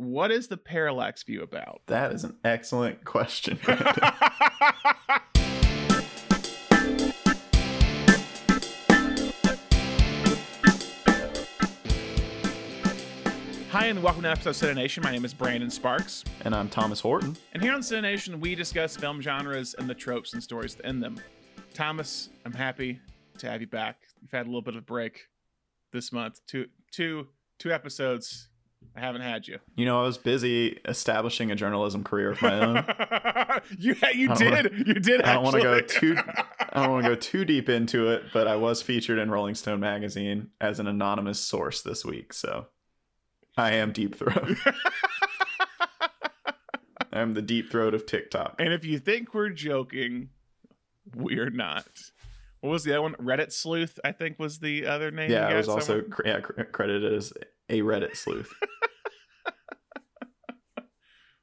what is the parallax view about? That is an excellent question. Hi, and welcome to episode of Cinenation. My name is Brandon Sparks. and I'm Thomas Horton. And here on Cinenation, we discuss film genres and the tropes and stories in them. Thomas, I'm happy to have you back. You've had a little bit of a break this month. Two, two, two episodes. I haven't had you. You know, I was busy establishing a journalism career of my own. you, you did. wanna- you did. I don't want to go too I don't want to go too deep into it, but I was featured in Rolling Stone magazine as an anonymous source this week, so I am Deep Throat. I'm the Deep Throat of TikTok. And if you think we're joking, we're not. What was the other one? Reddit sleuth, I think was the other name. Yeah, you I was got also yeah, credited as a Reddit sleuth.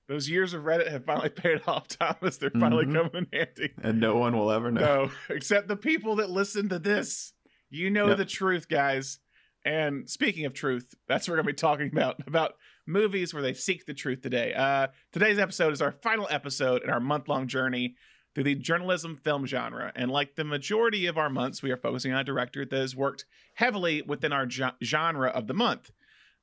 Those years of Reddit have finally paid off, Thomas. They're finally Mhm. coming in handy. and no one will ever know. No, except the people that listen to this. You know Yep. the truth, guys. And speaking of truth, that's what we're going to be talking about about movies where they seek the truth today. Uh, today's episode is our final episode in our month long journey through the journalism film genre. And like the majority of our months, we are focusing on a director that has worked heavily within our ge- genre of the month.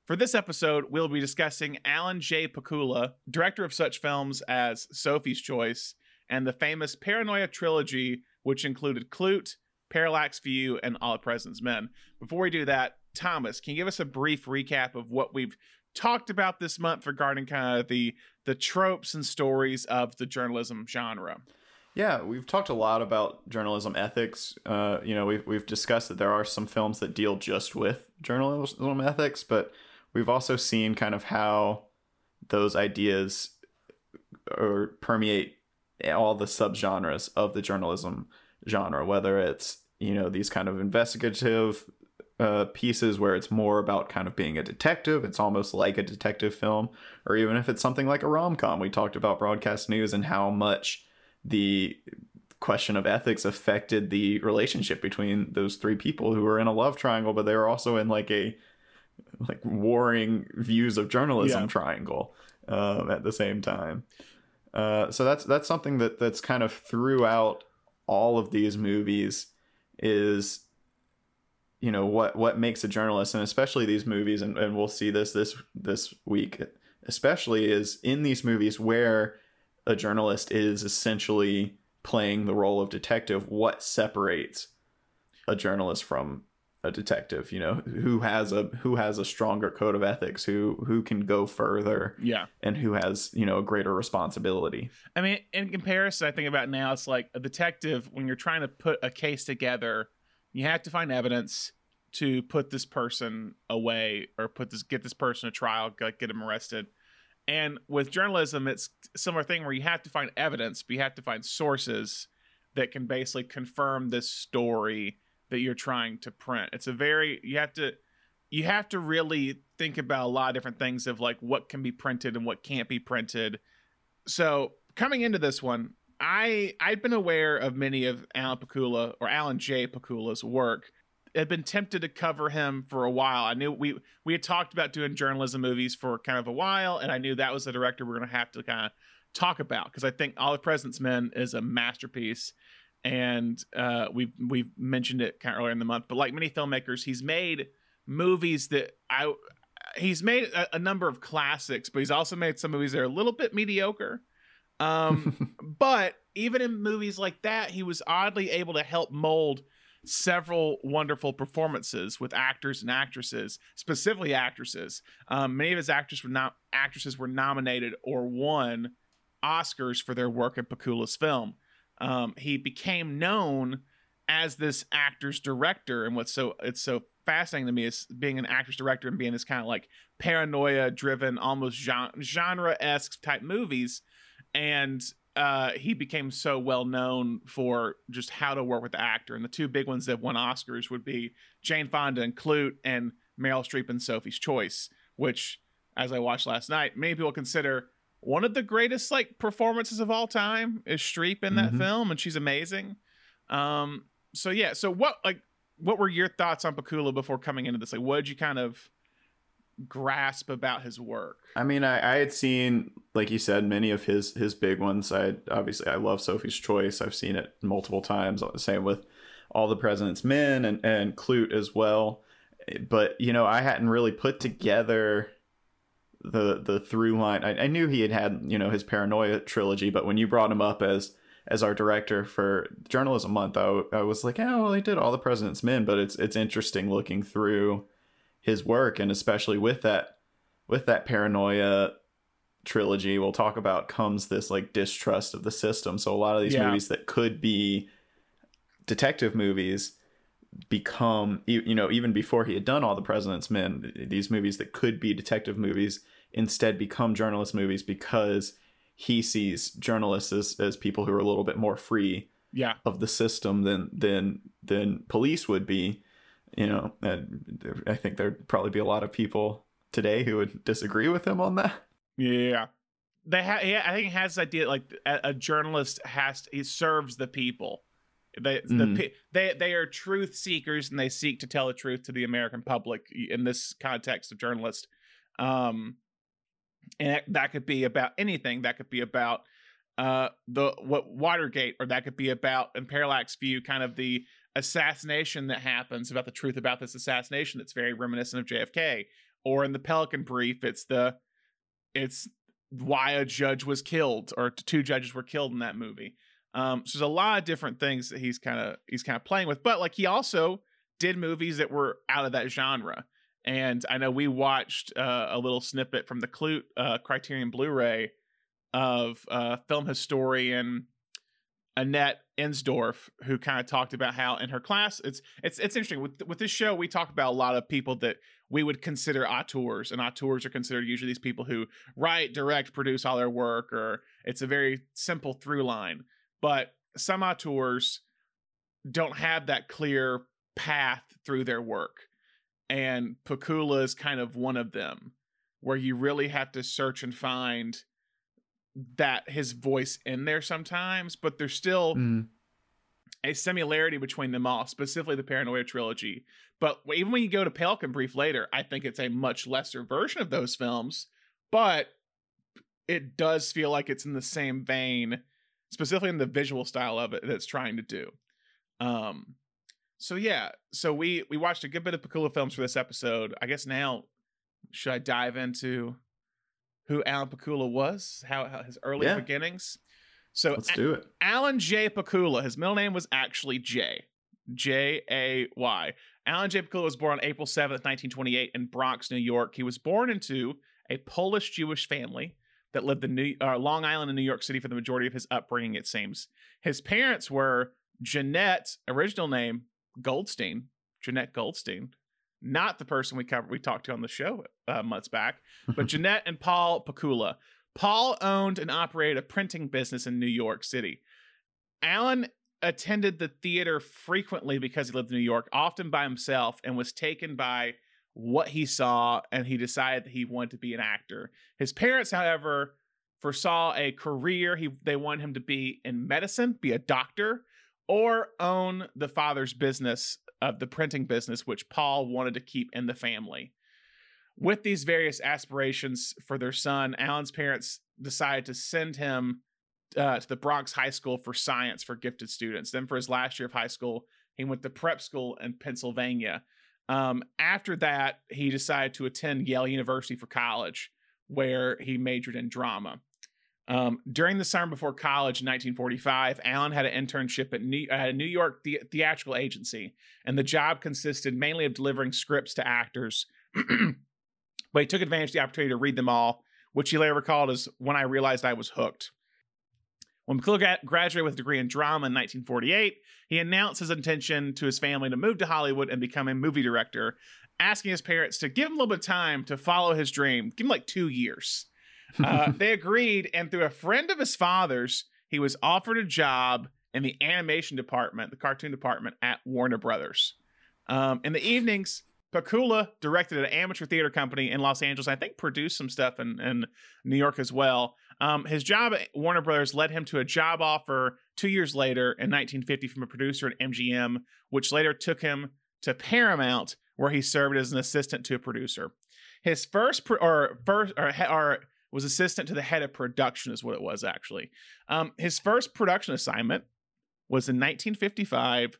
For this episode, we'll be discussing Alan J. Pakula, director of such films as Sophie's Choice and the famous Paranoia trilogy, which included Klute, Parallax View, and All the President's Men. Before we do that, Thomas, can you give us a brief recap of what we've talked about this month regarding kind of the the tropes and stories of the journalism genre? Yeah, we've talked a lot about journalism ethics. Uh, you know, we've we've discussed that there are some films that deal just with journalism ethics, but we've also seen kind of how those ideas or permeate all the subgenres of the journalism genre, whether it's you know these kind of investigative uh, pieces where it's more about kind of being a detective. It's almost like a detective film, or even if it's something like a rom com. We talked about broadcast news and how much the question of ethics affected the relationship between those three people who were in a love triangle, but they were also in like a like warring views of journalism Yeah. triangle um, at the same time. Uh, so that's that's something that that's kind of throughout all of these movies is you know what what makes a journalist and especially these movies and, and we'll see this this this week especially is in these movies where a journalist is essentially playing the role of detective what separates a journalist from a detective you know who has a who has a stronger code of ethics who who can go further Yeah. and who has you know a greater responsibility I mean, in comparison, I think about now, it's like a detective, when you're trying to put a case together, you have to find evidence to put this person away or put this get this person a trial, like get him arrested. And with journalism, it's a similar thing where you have to find evidence, but you have to find sources that can basically confirm this story that you're trying to print. It's a very you have to you have to really think about a lot of different things of like what can be printed and what can't be printed. So coming into this one, I I'd been aware of many of Alan Pakula or Alan J. Pakula's work. Had been tempted to cover him for a while. I knew we we had talked about doing journalism movies for kind of a while, and I knew that was the director we're going to have to kind of talk about because I think All the President's Men is a masterpiece, and uh, we we've mentioned it kind of earlier in the month. But like many filmmakers, he's made movies that I he's made a, a number of classics, but he's also made some movies that are a little bit mediocre. Um, but even in movies like that, he was oddly able to help mold several wonderful performances with actors and actresses, specifically actresses. Um, many of his actors were not actresses were nominated or won Oscars for their work in Pakula's film. Um, he became known as this actor's director, and what's so it's so fascinating to me is being an actor's director and being this kind of like paranoia driven, almost genre esque type movies and uh, he became so well known for just how to work with the actor. And the two big ones that won Oscars would be Jane Fonda and Klute, and Meryl Streep and Sophie's Choice, which, as I watched last night, many people consider one of the greatest like performances of all time. Is Streep in that Mhm. film, and she's amazing. Um, so yeah, so what like what were your thoughts on Pakula before coming into this? Like, what did you kind of grasp about his work. I mean, I, I had seen, like you said, many of his his big ones. I obviously I love Sophie's Choice. I've seen it multiple times. Same with All the President's Men and and Klute as well. But you know, I hadn't really put together the the through line. I, I knew he had had you know his Paranoia trilogy, but when you brought him up as as our director for Journalism Month, I, I was like, oh, well, he did All the President's Men. But it's it's interesting looking through his work and especially with that with that paranoia trilogy we'll talk about comes this like distrust of the system so a lot of these yeah. movies that could be detective movies become you know even before he had done all the president's men these movies that could be detective movies instead become journalist movies because he sees journalists as, as people who are a little bit more free yeah. of the system than than than police would be you know, and I think there'd probably be a lot of people today who would disagree with him on that. Yeah. They ha- yeah, I think it has this idea like a, a journalist has to, he serves the people. They mm. the mm-hmm. they they are truth seekers and they seek to tell the truth to the American public in this context of journalist. Um, and that could be about anything. That could be about uh the what Watergate, or that could be about in Parallax View, kind of the assassination that happens about the truth about this assassination that's very reminiscent of JFK or in the Pelican brief it's the it's why a judge was killed or two judges were killed in that movie. Um so there's a lot of different things that he's kind of he's kind of playing with. But like he also did movies that were out of that genre and I know we watched uh, a little snippet from the Klute uh, Criterion Blu-ray of uh, film historian Annette Insdorf, who kind of talked about how in her class, it's it's it's interesting with with this show. We talk about a lot of people that we would consider auteurs, and auteurs are considered usually these people who write, direct, produce all their work, or it's a very simple through line. But some auteurs don't have that clear path through their work, and Pakula is kind of one of them, where you really have to search and find that his voice in there sometimes, but there's still mm. a similarity between them all, specifically the Paranoia trilogy. But even when you go to Pelican Brief later, I think it's a much lesser version of those films, but it does feel like it's in the same vein, specifically in the visual style of it that it's trying to do. Um, so yeah, so we we watched a good bit of Pakula films for this episode. I guess now should I dive into who Alan Pakula was, how, how his early yeah. beginnings. So let's do it. Alan J. Pakula. His middle name was actually Jay. J A Y. Alan J. Pakula was born on April 7th, 1928, in Bronx, New York. He was born into a Polish Jewish family that lived in New, uh, Long Island and New York City for the majority of his upbringing, it seems. His parents were Jeanette, original name Goldstein, Jeanette Goldstein, not the person we covered we talked to on the show uh, months back, but Jeanette and Paul Pakula. Paul owned and operated a printing business in New York City. Alan attended the theater frequently because he lived in New York, often by himself, and was taken by what he saw, and he decided that he wanted to be an actor. His parents, however, foresaw a career. He they wanted him to be in medicine, be a doctor, or own the father's business of the printing business, which Paul wanted to keep in the family. With these various aspirations for their son, Alan's parents decided to send him uh, to the Bronx High School for science for gifted students. Then, for his last year of high school, he went to prep school in Pennsylvania. Um, after that, he decided to attend Yale University for college, where he majored in drama. Um, during the summer before college in 1945, Alan had an internship at, New, a New York the- theatrical agency, and the job consisted mainly of delivering scripts to actors. but he took advantage of the opportunity to read them all, which he later recalled as when I realized I was hooked. When McClure graduated with a degree in drama in 1948, he announced his intention to his family to move to Hollywood and become a movie director, asking his parents to give him a little bit of time to follow his dream, give him like two years. Uh, they agreed, and through a friend of his father's, he was offered a job in the animation department, the cartoon department at Warner Brothers. Um, in the evenings, Pakula directed an amateur theater company in Los Angeles. I think produced some stuff in, in New York as well. Um, his job at Warner Brothers led him to a job offer two years later in 1950 from a producer at MGM, which later took him to Paramount, where he served as an assistant to a producer. His first pro- or first or, or was assistant to the head of production is what it was actually. Um, his first production assignment was in 1955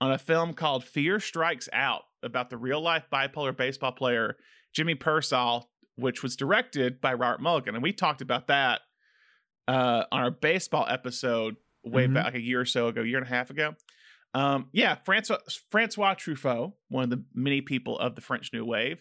on a film called Fear Strikes Out about the real life bipolar baseball player Jimmy Piersall, which was directed by Robert Mulligan, and we talked about that uh, on our baseball episode way Mhm. back like a year or so ago, year and a half ago. Um, yeah, Francois, Francois Truffaut, one of the many people of the French New Wave,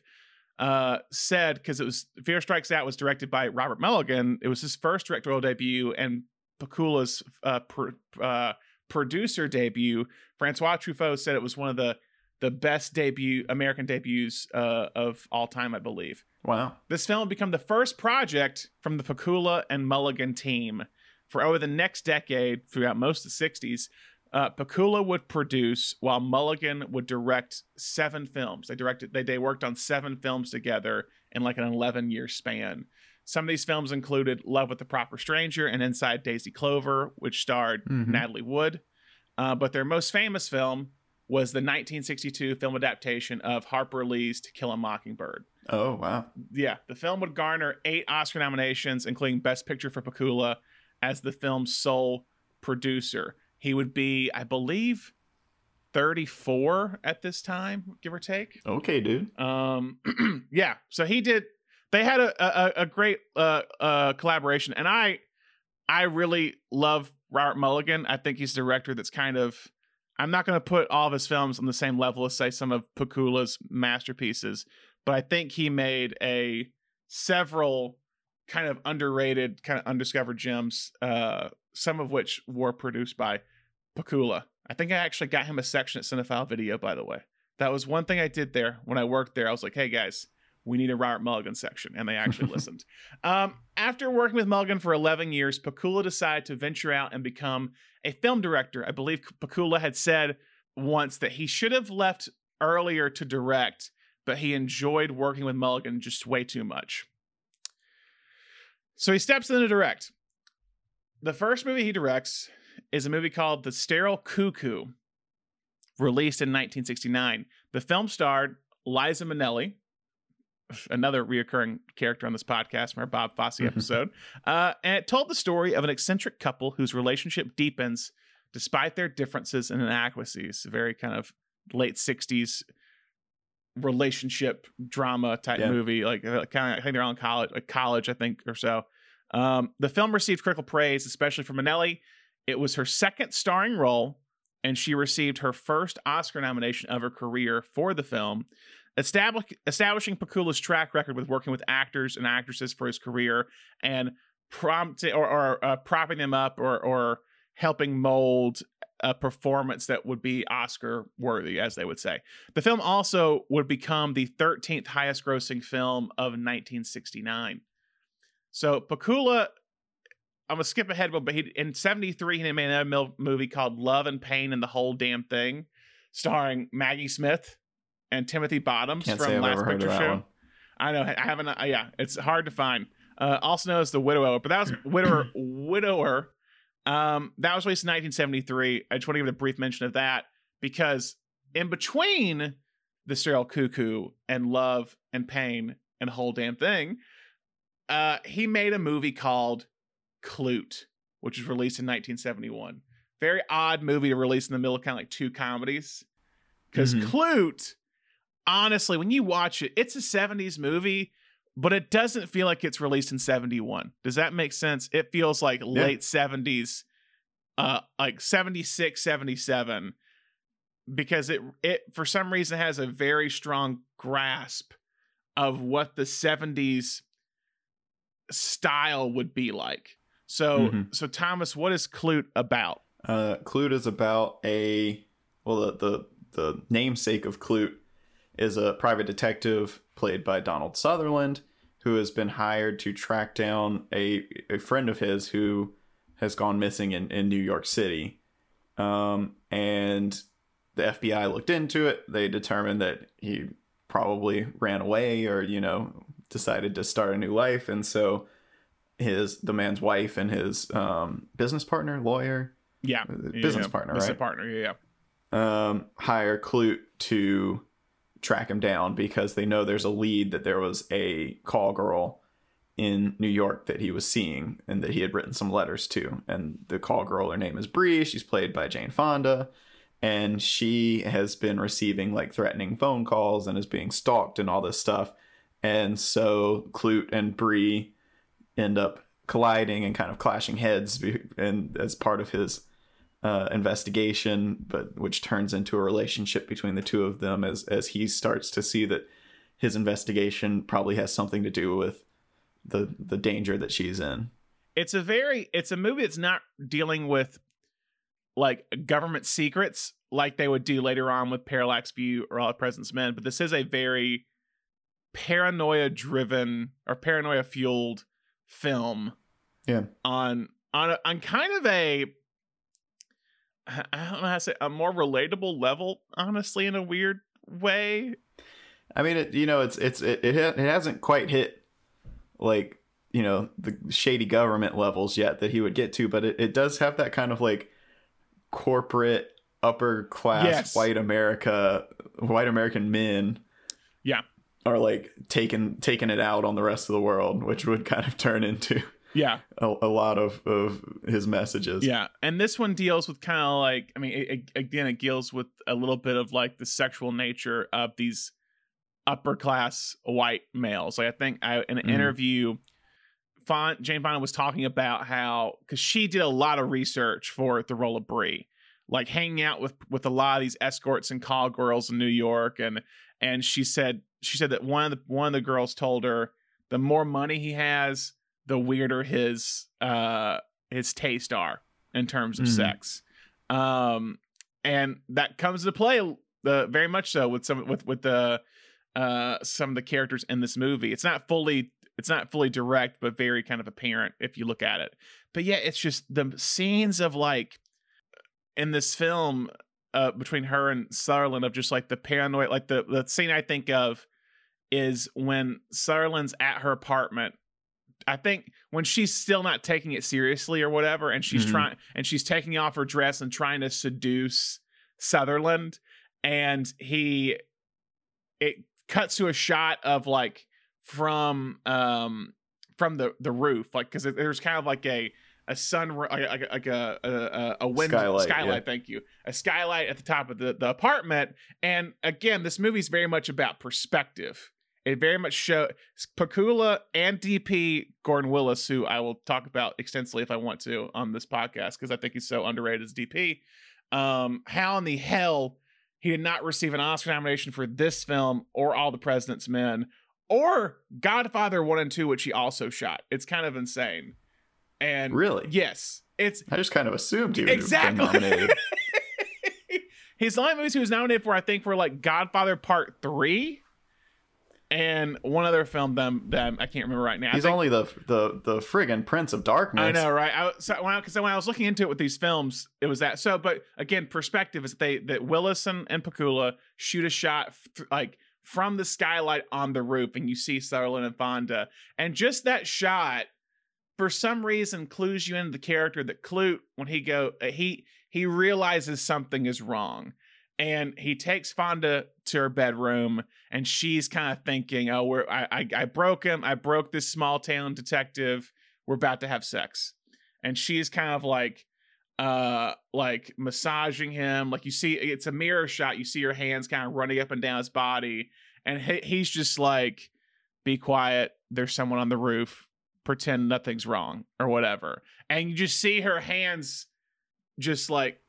uh, said because it was Fear Strikes Out was directed by Robert Mulligan. It was his first directorial debut and Pakula's uh, pr- uh, producer debut. Francois Truffaut said it was one of the the best debut American debuts uh, of all time, I believe. Wow. This film would become the first project from the Pakula and Mulligan team. For over the next decade, throughout most of the 60s, uh, Pakula would produce while Mulligan would direct seven films. They directed, they, they worked on seven films together in like an 11 year span. Some of these films included Love with the Proper Stranger and Inside Daisy Clover, which starred Mhm. Natalie Wood. Uh, but their most famous film was the 1962 film adaptation of Harper Lee's To Kill a Mockingbird Oh wow. yeah, the film would garner eight Oscar nominations, including Best Picture for Pakula as the film's sole producer. He would be, I believe, 34 at this time, give or take. Okay, dude. Um, yeah, so he did. They had a a, a great uh, uh, collaboration, and I I really love Robert Mulligan. I think he's a director that's kind of. I'm not going to put all of his films on the same level as say some of Pakula's masterpieces, but I think he made a several kind of underrated, kind of undiscovered gems. Uh, some of which were produced by Pakula. I think I actually got him a section at Cinephile Video, by the way. That was one thing I did there when I worked there. I was like, hey guys, we need a Robert Mulligan section. And they actually listened. Um, after working with Mulligan for 11 years, Pakula decided to venture out and become a film director. I believe Pakula had said once that he should have left earlier to direct, but he enjoyed working with Mulligan just way too much. So he steps in to direct. The first movie he directs is a movie called The Sterile Cuckoo, released in 1969. The film starred Liza Minnelli, another reoccurring character on this podcast from our Bob Fosse episode. uh, and it told the story of an eccentric couple whose relationship deepens despite their differences and inadequacies. Very kind of late 60s relationship drama type Yeah. movie. Like kind of, I think they're on college, like college, I think, or so. Um, the film received critical praise, especially from Minnelli. It was her second starring role, and she received her first Oscar nomination of her career for the film, establish, establishing Pakula's track record with working with actors and actresses for his career and prompting or, or uh, propping them up or or helping mold a performance that would be Oscar worthy, as they would say. The film also would become the 13th highest grossing film of 1969. So Pakula, I'm gonna skip ahead, but he in '73 he made another movie called Love and Pain and the Whole Damn Thing, starring Maggie Smith and Timothy Bottoms Can't from Last Picture Show. one. I know I haven't. Uh, yeah, it's hard to find. Uh, also known as the Widower, but that was Widower. Widower. Um, that was released in 1973. I just want to give a brief mention of that because in between the Sterile Cuckoo and Love and Pain and the whole damn thing, uh, he made a movie called Klute, which was released in 1971. Very odd movie to release in the middle of kind of like two comedies. Because Mhm. Klute, honestly, when you watch it, it's a 70s movie, but it doesn't feel like it's released in 71. Does that make sense? It feels like late 70s, uh, like 76, 77, because it it for some reason has a very strong grasp of what the 70s style would be like. So Mhm. so Thomas, what is Klute about? Uh, Klute is about a well, the, the the namesake of Klute is a private detective played by Donald Sutherland, who has been hired to track down a a friend of his who has gone missing in in New York City. Um, and the FBI looked into it. They determined that he probably ran away or you know decided to start a new life, and so his the man's wife and his um, business partner, lawyer, Yeah, business yeah, partner, business right? partner. Yeah, yeah. um, hire Klute to track him down because they know there's a lead that there was a call girl in New York that he was seeing and that he had written some letters to. And the call girl, her name is Bree. She's played by Jane Fonda. And she has been receiving like threatening phone calls and is being stalked and all this stuff. And so Klute and Bree end up colliding and kind of clashing heads and as part of his uh, investigation, but which turns into a relationship between the two of them as as he starts to see that his investigation probably has something to do with the the danger that she's in. It's a very it's a movie that's not dealing with like government secrets like they would do later on with Parallax View or All President's Men, but this is a very paranoia driven or paranoia fueled film. Yeah. On on a, on kind of a I don't know how to say a more relatable level, honestly, in a weird way. I mean, it, you know, it's it's it, it it hasn't quite hit like you know the shady government levels yet that he would get to, but it, it does have that kind of like corporate upper class Yes. white America white American men Yeah. Are like taking taking it out on the rest of the world, which would kind of turn into Yeah. a, a lot of of his messages. Yeah, and this one deals with kind of like I mean, it, it- again, it deals with a little bit of like the sexual nature of these upper class white males. Like I think I, in an Mhm. interview, Font Jane Fonda was talking about how because she did a lot of research for the role of Bree, like hanging out with with a lot of these escorts and call girls in New York, and and she said she said that one of the one of the girls told her the more money he has, the weirder his uh his taste are in terms of Mhm. sex. Um and that comes into play uh, very much so with some with with the uh some of the characters in this movie. It's not fully it's not fully direct but very kind of apparent if you look at it. But yeah, it's just the scenes of like in this film uh between her and Sutherland of just like the paranoid like the the scene I think of is when Sutherland's at her apartment I think when she's still not taking it seriously or whatever, and she's Mhm. trying and she's taking off her dress and trying to seduce Sutherland, and he it cuts to a shot of like from um from the the roof, like because there's kind of like a a sun like, like, a a, a window Skylight, skylight yeah. thank you a skylight at the top of the, the apartment and again this movie's very much about perspective it very much show Pakula and DP Gordon Willis, who I will talk about extensively if I want to on this podcast because I think he's so underrated as DP. Um, how in the hell he did not receive an Oscar nomination for this film or All the President's Men or Godfather One and Two, which he also shot. It's kind of insane. And Really? yes, it's I just kind of assumed he would have been exactly. nominated. His only movies he was nominated for, I think, were like Godfather Part Three, and one other film them that I can't remember right now. He's think- only the the the friggin' Prince of Darkness. I know, right? I, so when I, cause when I was looking into it with these films, it was that. So, but again, perspective is that they that Willis and, and Pakula shoot a shot f- like from the skylight on the roof, and you see Sutherland and Fonda, and just that shot, for some reason, clues you into the character that Klute when he go uh, he he realizes something is wrong. And he takes Fonda to her bedroom, and she's kind of thinking, "Oh, we're I, I I broke him. I broke this small town detective. We're about to have sex. And she's kind of like uh like massaging him. Like you see it's a mirror shot. You see her hands kind of running up and down his body. And he, he's just like be quiet. There's someone on the roof pretend nothing's wrong or whatever. And you just see her hands just like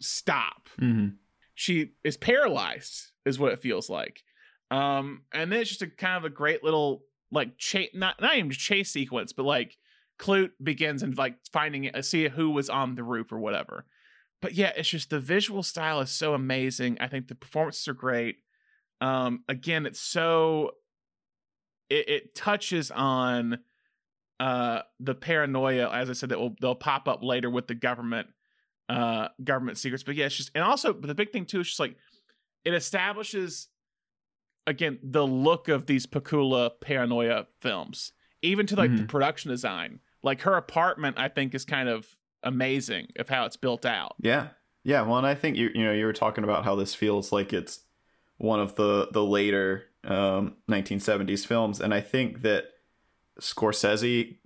stop. Hmm she is paralyzed is what it feels like. Um and then it's just a kind of a great little like chase not not even chase sequence but like klute begins and like finding it see who was on the roof or whatever. But yeah it's just the visual style is so amazing. I think the performances are great. Um again it's so it, it touches on uh the paranoia as i said that will they'll pop up later with the government uh government secrets but yeah it's just and also but the big thing too is just like it establishes again the look of these Pakula paranoia films even to like the Mhm. production design like her apartment i think is kind of amazing of how it's built out Yeah. Yeah. Well, and I think you you know you were talking about how this feels like it's one of the the later um, 1970s films, and I think that Scorsese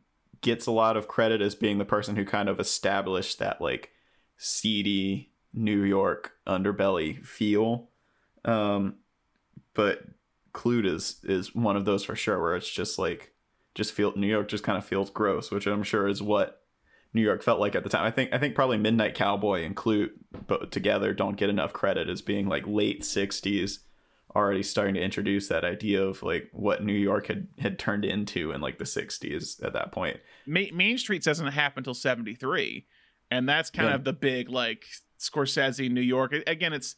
gets a lot of credit as being the person who kind of established that like seedy New York underbelly feel. Um, but Klute is is one of those for sure, where it's just like just feel New York just kind of feels gross, which I'm sure is what New York felt like at the time. I think I think probably Midnight Cowboy and Klute both together don't get enough credit as being like late '60s, already starting to introduce that idea of like what New York had had turned into in like the '60s at that point. Mean Street doesn't happen until '73, and that's kind yeah. of the big like Scorsese New York. Again, it's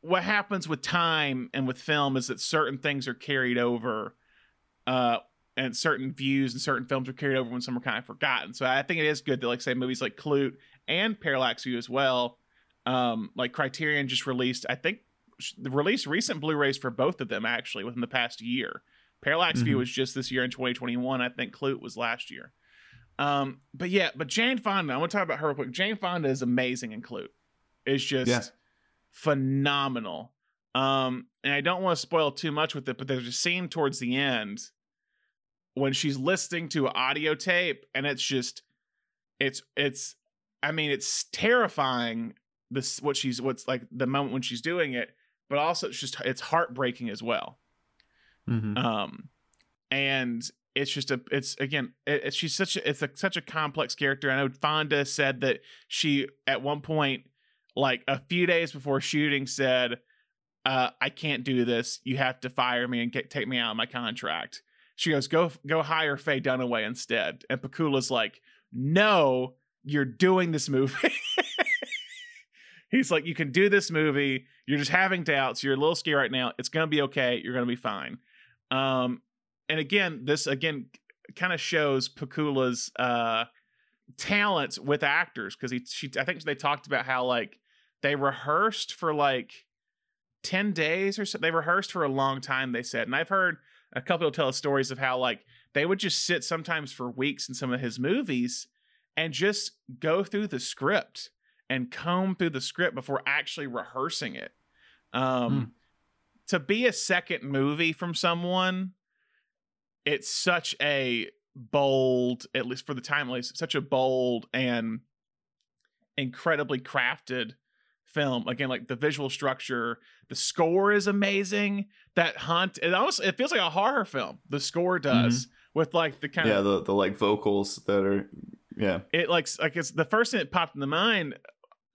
what happens with time and with film is that certain things are carried over uh, and certain views and certain films are carried over when some are kind of forgotten. So I think it is good that like say movies like Klute and Parallax View as well. Um, like Criterion just released, I think released recent Blu-rays for both of them actually within the past year. Parallax mm-hmm. View was just this year in 2021. I think Klute was last year. Um, but yeah, but Jane Fonda, I want to talk about her real quick. Jane Fonda is amazing in Klute. It's just yeah. phenomenal. Um, and I don't want to spoil too much with it, but there's a scene towards the end when she's listening to audio tape and it's just it's it's I mean it's terrifying this what she's what's like the moment when she's doing it, but also it's just it's heartbreaking as well. Mm-hmm. Um and it's just a it's again it, it, she's such a it's a, such a complex character. I know Fonda said that she at one point like a few days before shooting said uh, I can't do this. You have to fire me and get, take me out of my contract. She goes, go go hire Faye Dunaway instead. And Pakula's like, no, you're doing this movie. He's like, you can do this movie. You're just having doubts. You're a little scared right now. It's gonna be okay. You're gonna be fine. Um, and again, this again kind of shows Pakula's uh talent with actors because he she I think they talked about how like they rehearsed for like 10 days or so. They rehearsed for a long time, they said. And I've heard a couple of tell stories of how like they would just sit sometimes for weeks in some of his movies and just go through the script and comb through the script before actually rehearsing it. Um, hmm. To be a second movie from someone, it's such a bold, at least for the time, at least, such a bold and incredibly crafted film. Again, like the visual structure, the score is amazing. That hunt, it almost it feels like a horror film. The score does mm-hmm. with like the kind yeah, of the the like vocals that are yeah. It like like it's the first thing that popped in the mind.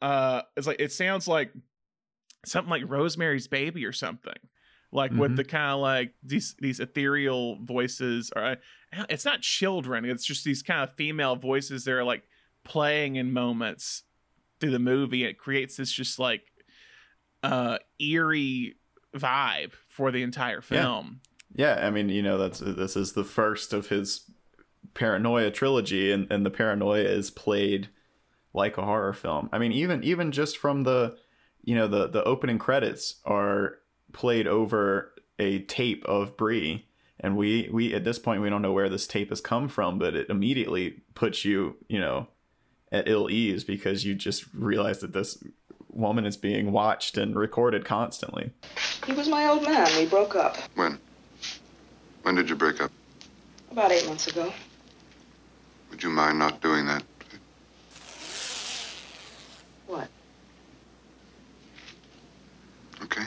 Uh, is like it sounds like something like Rosemary's Baby or something. Like mm-hmm. with the kind of like these these ethereal voices, or it's not children. It's just these kind of female voices that are like playing in moments through the movie. It creates this just like uh eerie vibe for the entire film. Yeah. yeah, I mean, you know, that's this is the first of his paranoia trilogy and, and the paranoia is played like a horror film. I mean, even even just from the you know, the the opening credits are played over a tape of Bree and we we at this point we don't know where this tape has come from but it immediately puts you you know at ill ease because you just realize that this woman is being watched and recorded constantly. He was my old man. We broke up. When? When did you break up? About eight months ago. Would you mind not doing that? Okay.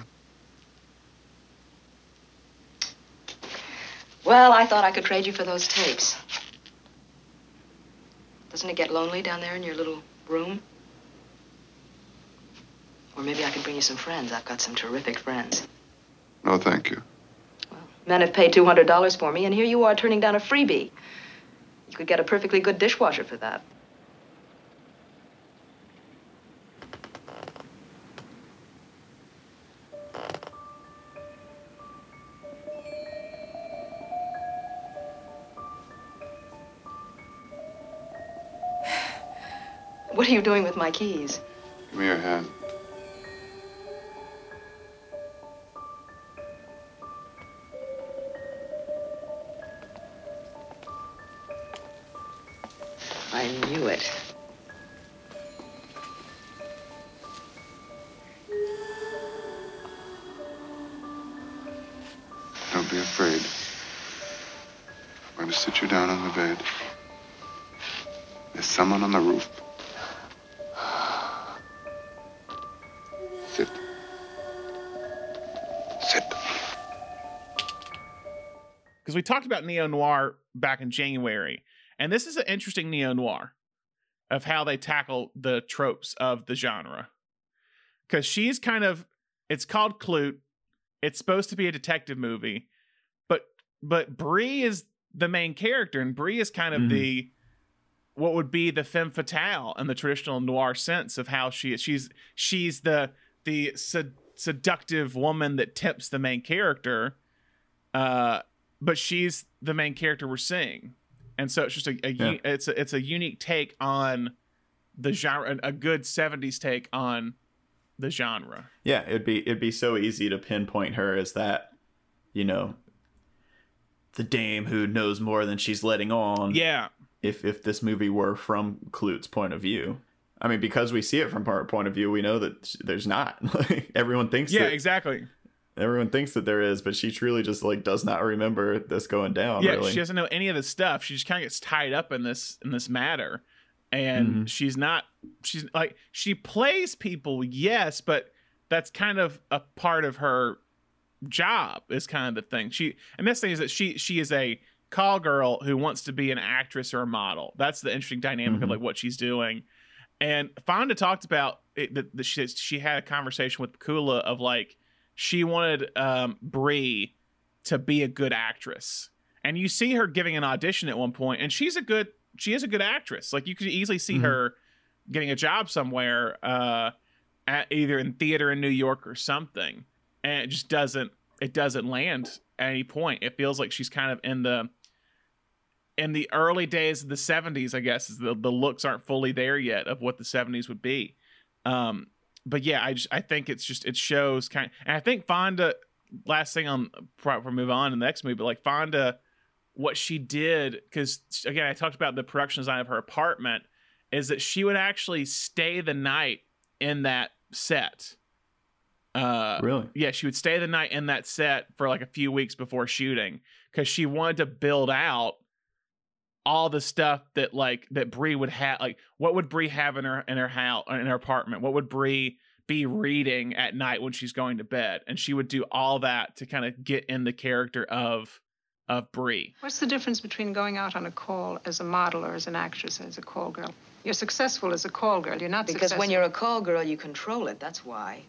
Well, I thought I could trade you for those tapes. Doesn't it get lonely down there in your little room? Or maybe I could bring you some friends. I've got some terrific friends. No, thank you. Well, men have paid $200 for me, and here you are turning down a freebie. You could get a perfectly good dishwasher for that. What are you doing with my keys? Give me your hand. Because we talked about neo noir back in January, and this is an interesting neo noir of how they tackle the tropes of the genre. Because she's kind of, it's called Klute. It's supposed to be a detective movie, but but Bree is the main character, and Bree is kind of Mhm. the what would be the femme fatale in the traditional noir sense of how she is. She's she's the the sed- seductive woman that tips the main character. Uh, but she's the main character we're seeing, and so it's just a, a Yeah. it's a, it's a unique take on the genre, a good '70s take on the genre. Yeah, it'd be it'd be so easy to pinpoint her as that, you know, the dame who knows more than she's letting on. Yeah, If if this movie were from Klute's point of view, I mean, because we see it from her point of view, we know that there's not. Like everyone thinks yeah, exactly. Everyone thinks that there is, but she truly just like does not remember this going down. yeah, really. she doesn't know any of this stuff. She just kind of gets tied up in this in this matter, and Mhm. she's not. She's like she plays people, yes, but that's kind of a part of her job. Is kind of the thing. She and this thing is that she she is a call girl who wants to be an actress or a model. That's the interesting dynamic of Mhm. like what she's doing. And Fonda talked about it, that that she she had a conversation with Kula of like she wanted um Bree to be a good actress. And you see her giving an audition at one point, and she's a good she is a good actress. Like you could easily see Mhm. her getting a job somewhere, uh, at either in theater in New York or something. And it just doesn't it doesn't land at any point. It feels like she's kind of in the in the early days of the 70s, I guess, is the, the looks aren't fully there yet of what the 70s would be. Um, but yeah, I just I think it's just it shows kind and I think Fonda last thing on before we move on in the next movie, but like Fonda, what she did because again I talked about the production design of her apartment is that she would actually stay the night in that set. Uh, really. yeah, she would stay the night in that set for like a few weeks before shooting because she wanted to build out all the stuff that like that Bree would have. Like, what would Bree have in her in her house in her apartment? What would Bree be reading at night when she's going to bed? And she would do all that to kind of get in the character of of Bree. What's the difference between going out on a call as a model or as an actress as a call girl? You're successful as a call girl. You're not successful. Because successful. when you're a call girl, you control it. That's why.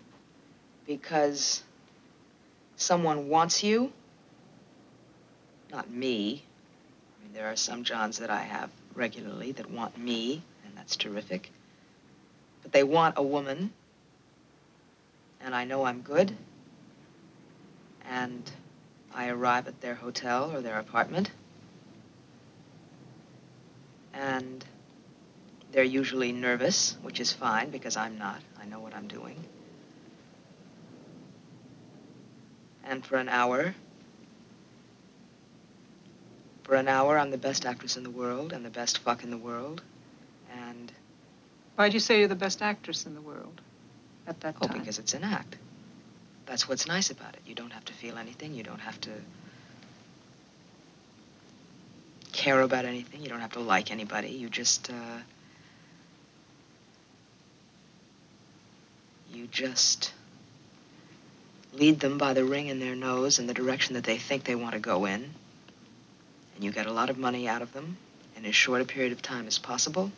Because someone wants you. Not me. There are some Johns that I have regularly that want me, and that's terrific. But they want a woman. And I know I'm good. And I arrive at their hotel or their apartment. And they're usually nervous, which is fine because I'm not. I know what I'm doing. And for an hour, for an hour, I'm the best actress in the world and the best fuck in the world. And, Why'd you say you're the best actress in the world at that oh, time? because it's an act. That's what's nice about it. You don't have to feel anything. You don't have to care about anything. You don't have to like anybody. You just, uh, you just lead them by the ring in their nose in the direction that they think they want to go in. And you get a lot of money out of them in as short a period of time as possible.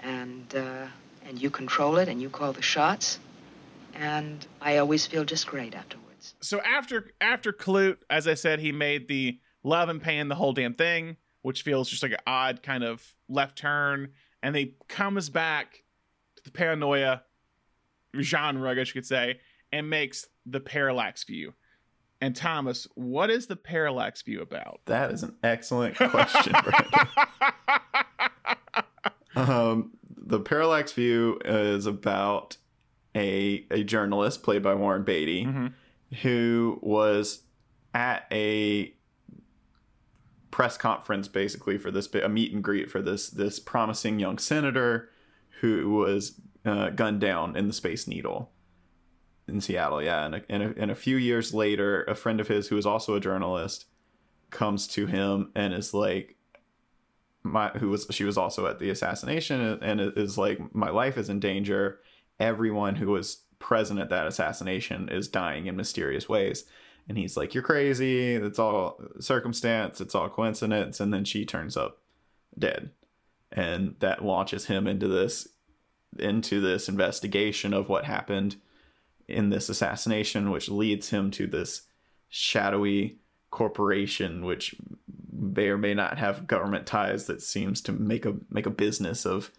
And, uh, and you control it and you call the shots. And I always feel just great afterwards. so after after Klute, as I said, he made the love and pain the whole damn thing, which feels just like an odd kind of left turn, and he comes back to the paranoia genre, I guess you could say, and makes the parallax view. And Thomas, what is the parallax view about? That is an excellent question, Brandon. Um, the parallax view is about a a journalist played by Warren Beatty Mhm. who was at a press conference basically for this a meet and greet for this this promising young senator who was uh, gunned down in the Space Needle in Seattle. Yeah, and a, and, a, and a few years later, a friend of his who is also a journalist comes to him and is like, my who was she was also at the assassination and is like my life is in danger. Everyone who was present at that assassination is dying in mysterious ways. And he's like you're crazy. It's all circumstance. It's all coincidence. And then she turns up dead. And that launches him into this into this investigation of what happened in this assassination which leads him to this shadowy corporation which may or may not have government ties that seems to make a make a business of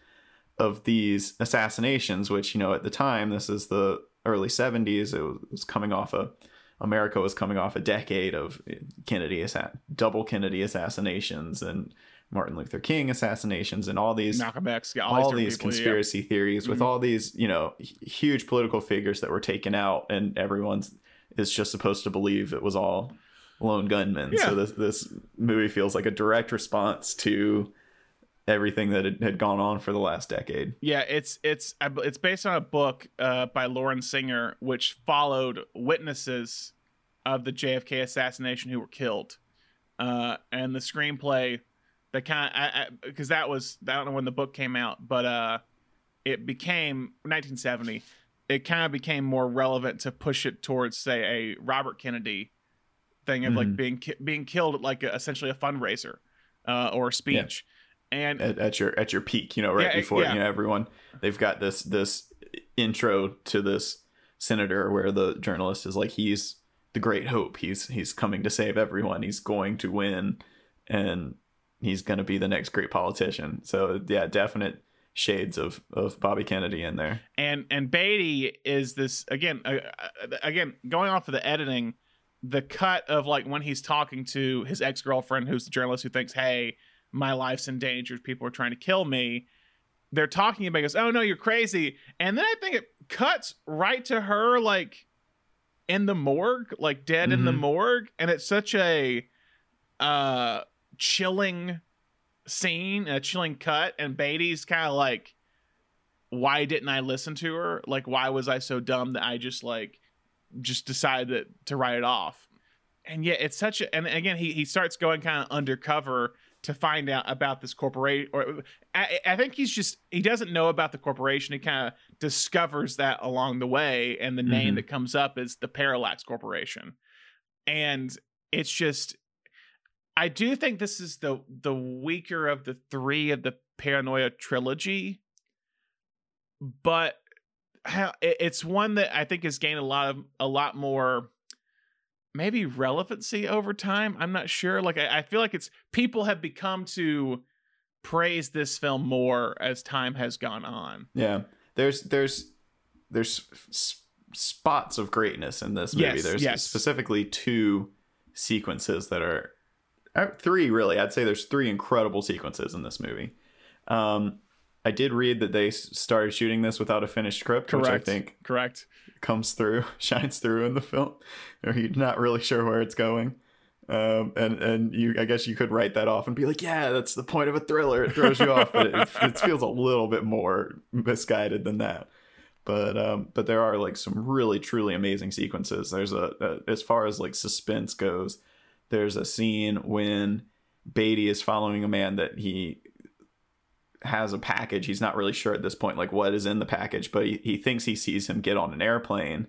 of these assassinations which you know at the time this is the early 70s it was coming off a America was coming off a decade of Kennedy assa- double Kennedy assassinations and Martin Luther King assassinations and all these Malcolm X, yeah, all, all these, people, yeah. conspiracy theories with Mhm. all these you know huge political figures that were taken out and everyone's is just supposed to believe it was all lone gunmen Yeah. so this this movie feels like a direct response to everything that had, had gone on for the last decade Yeah, it's it's it's based on a book uh, by Loren Singer, which followed witnesses of the JFK assassination who were killed, uh, and the screenplay that kind because that was I don't know when the book came out, but uh, it became 1970. It kind of became more relevant to push it towards say a Robert Kennedy thing of like Mhm. being ki- being killed at like a, essentially a fundraiser uh, or a speech. And at, at your at your peak you know right Yeah, before yeah. you know everyone they've got this this intro to this senator where the journalist is like he's the great hope he's he's coming to save everyone he's going to win and he's going to be the next great politician. So yeah definite shades of of bobby kennedy in there. And and Beatty is this again uh, uh, again going off of the editing the cut of like when he's talking to his ex-girlfriend who's the journalist who thinks hey my life's in danger. People are trying to kill me. They're talking about goes oh no you're crazy. And then i think it cuts right to her like in the morgue like dead in the Mhm. morgue. And it's such a uh chilling scene a chilling cut and beatty's kind of like why didn't I listen to her? Like, why was I so dumb that I just like just decided that, to write it off? And yet, it's such a. And again, he he starts going kind of undercover to find out about this corporation. Or I, I think he's just he doesn't know about the corporation. He kind of discovers that along the way, and the name Mhm. that comes up is the Parallax Corporation. And it's just, I do think this is the the weaker of the three of the Paranoia trilogy but it's one that I think has gained a lot of a lot more maybe relevancy over time. I'm not sure. Like I, I feel like it's people have become to praise this film more as time has gone on. yeah there's there's there's s- spots of greatness in this movie Yes, there's yes. specifically two sequences that are three really. I'd say there's three incredible sequences in this movie. Um i did read that they started shooting this without a finished script which i think Correct. comes through shines through in the film. You're not really sure where it's going? Um and and you i guess you could write that off and be like yeah that's the point of a thriller. It throws you off but it, it feels a little bit more misguided than that. But um but there are like some really truly amazing sequences. There's a, a as far as like suspense goes there's a scene when beatty is following a man that he has a package he's not really sure at this point like what is in the package but he, he thinks he sees him get on an airplane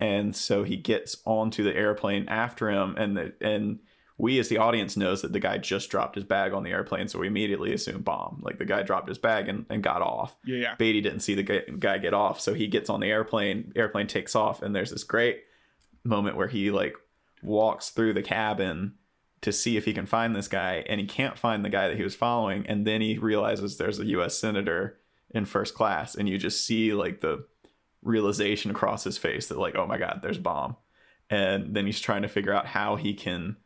and so he gets onto the airplane after him and the, and we as the audience knows that the guy just dropped his bag on the airplane so we immediately assume bomb like the guy dropped his bag and, and got off Yeah, yeah. Beatty didn't see the guy, guy get off, so he gets on the airplane. Airplane takes off, and there's this great moment where he like walks through the cabin to see if he can find this guy, and he can't find the guy that he was following. And then he realizes there's a U.S. senator in first class, and you just see like the realization across his face that like, oh my god, there's a bomb. And then he's trying to figure out how he can,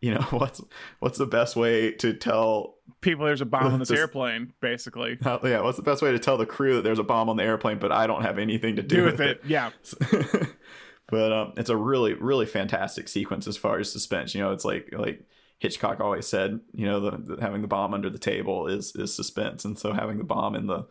you know, what's what's the best way to tell People, there's a bomb on this This- airplane, basically. how, yeah, what's the best way to tell the crew that there's a bomb on the airplane, but I don't have anything to do, Do with it. Yeah. but um, it's a really, really fantastic sequence as far as suspense. You know, it's like like Hitchcock always said, you know, the, the having the bomb under the table is is suspense, and so having the bomb in the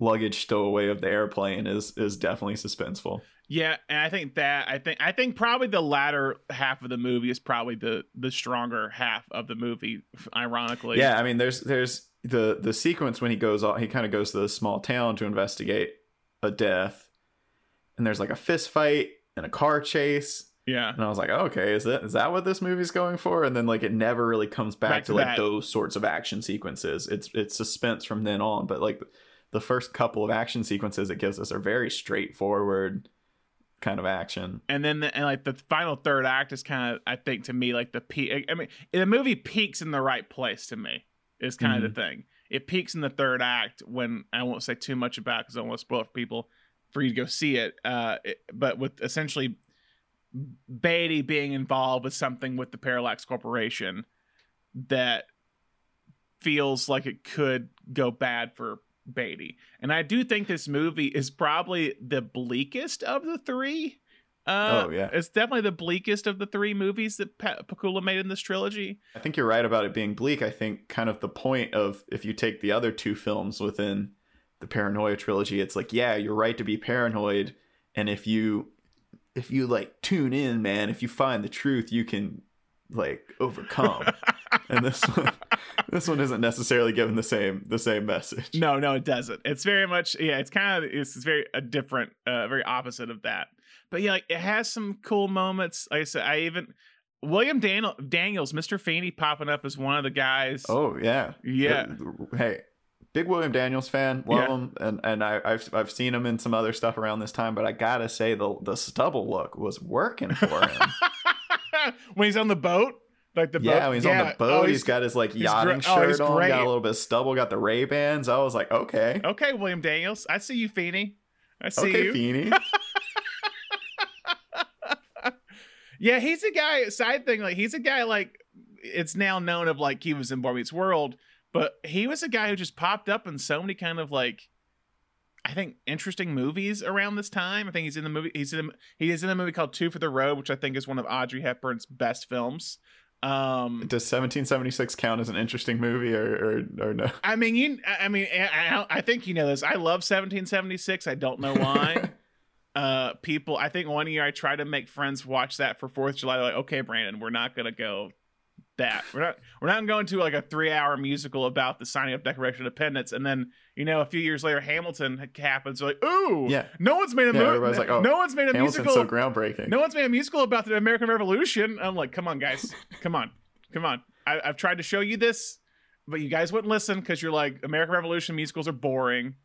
luggage stowaway of the airplane is is definitely suspenseful. Yeah, and I think that I think I think probably the latter half of the movie is probably the the stronger half of the movie. Ironically, Yeah, I mean, there's there's the the sequence when he goes off, he kind of goes to this small town to investigate a death, and there's like a fist fight and a car chase, yeah, and I was like, oh, okay, is that is that what this movie's going for? And then like it never really comes back, Back to, to like those sorts of action sequences. It's it's suspense from then on, but like the first couple of action sequences it gives us are very straightforward kind of action. and then the, and like the final third act is kind of I think to me like the peak. I mean, the movie peaks in the right place to me. Is kind Mm-hmm. of the thing. It peaks in the third act when I won't say too much about because I don't want to spoil it for people for you to go see it. Uh, it- but with essentially Beatty being involved with something with the Parallax Corporation that feels like it could go bad for Beatty. And I do think this movie is probably the bleakest of the three. Uh, Oh, yeah. it's definitely the bleakest of the three movies that pa- Pakula made in this trilogy. I think you're right about it being bleak. I think kind of the point of if you take the other two films within the paranoia trilogy, it's like, yeah, you're right to be paranoid. And if you if you like tune in, man, if you find the truth, you can like overcome. and this one this one isn't necessarily given the same the same message. No, no, it doesn't. It's very much yeah. It's kind of it's, it's very a different, uh, very opposite of that. But yeah, like, it has some cool moments. Like I said, I even William Daniel Daniels, Mr. Feeney, popping up as one of the guys. Oh yeah. Yeah. Hey, big William Daniels fan. Love Yeah. him. And and I, I've I've seen him in some other stuff around this time, but I gotta say the the stubble look was working for him. when he's on the boat, like the yeah, boat. when he's on the oh, boat, Oh, he's got his like he's yachting gr- oh, shirt he's on, great. got a little bit of stubble, got the Ray Bans. I was like, okay, okay, William Daniels. I see you, Feeney. I see okay, you. Feeney. Yeah, he's a guy. Side thing, like he's a guy. Like it's now known of like he was in Boy Meets World, but he was a guy who just popped up in so many kind of like, I think interesting movies around this time. I think he's in the movie. He's in. He is in a movie called Two for the Road, which I think is one of Audrey Hepburn's best films. Um, Does 1776 count as an interesting movie or or, or no? I mean, you. I mean, I, I- I think you know this. I love 1776. I don't know why. uh, people. I think one year I tried to make friends watch that for Fourth of July. They're like, okay, Brandon, we're not gonna go that. We're not. We're not going to like a three-hour musical about the signing of Declaration of Independence. And then you know, a few years later, Hamilton happens. Like, ooh, Yeah. no one's made a Yeah, everybody's like, oh, no one's made a Hamilton's musical. so groundbreaking. No one's made a musical about the American Revolution. I'm like, come on, guys, come on, come on. I, I've tried to show you this, but you guys wouldn't listen because you're like, American Revolution musicals are boring.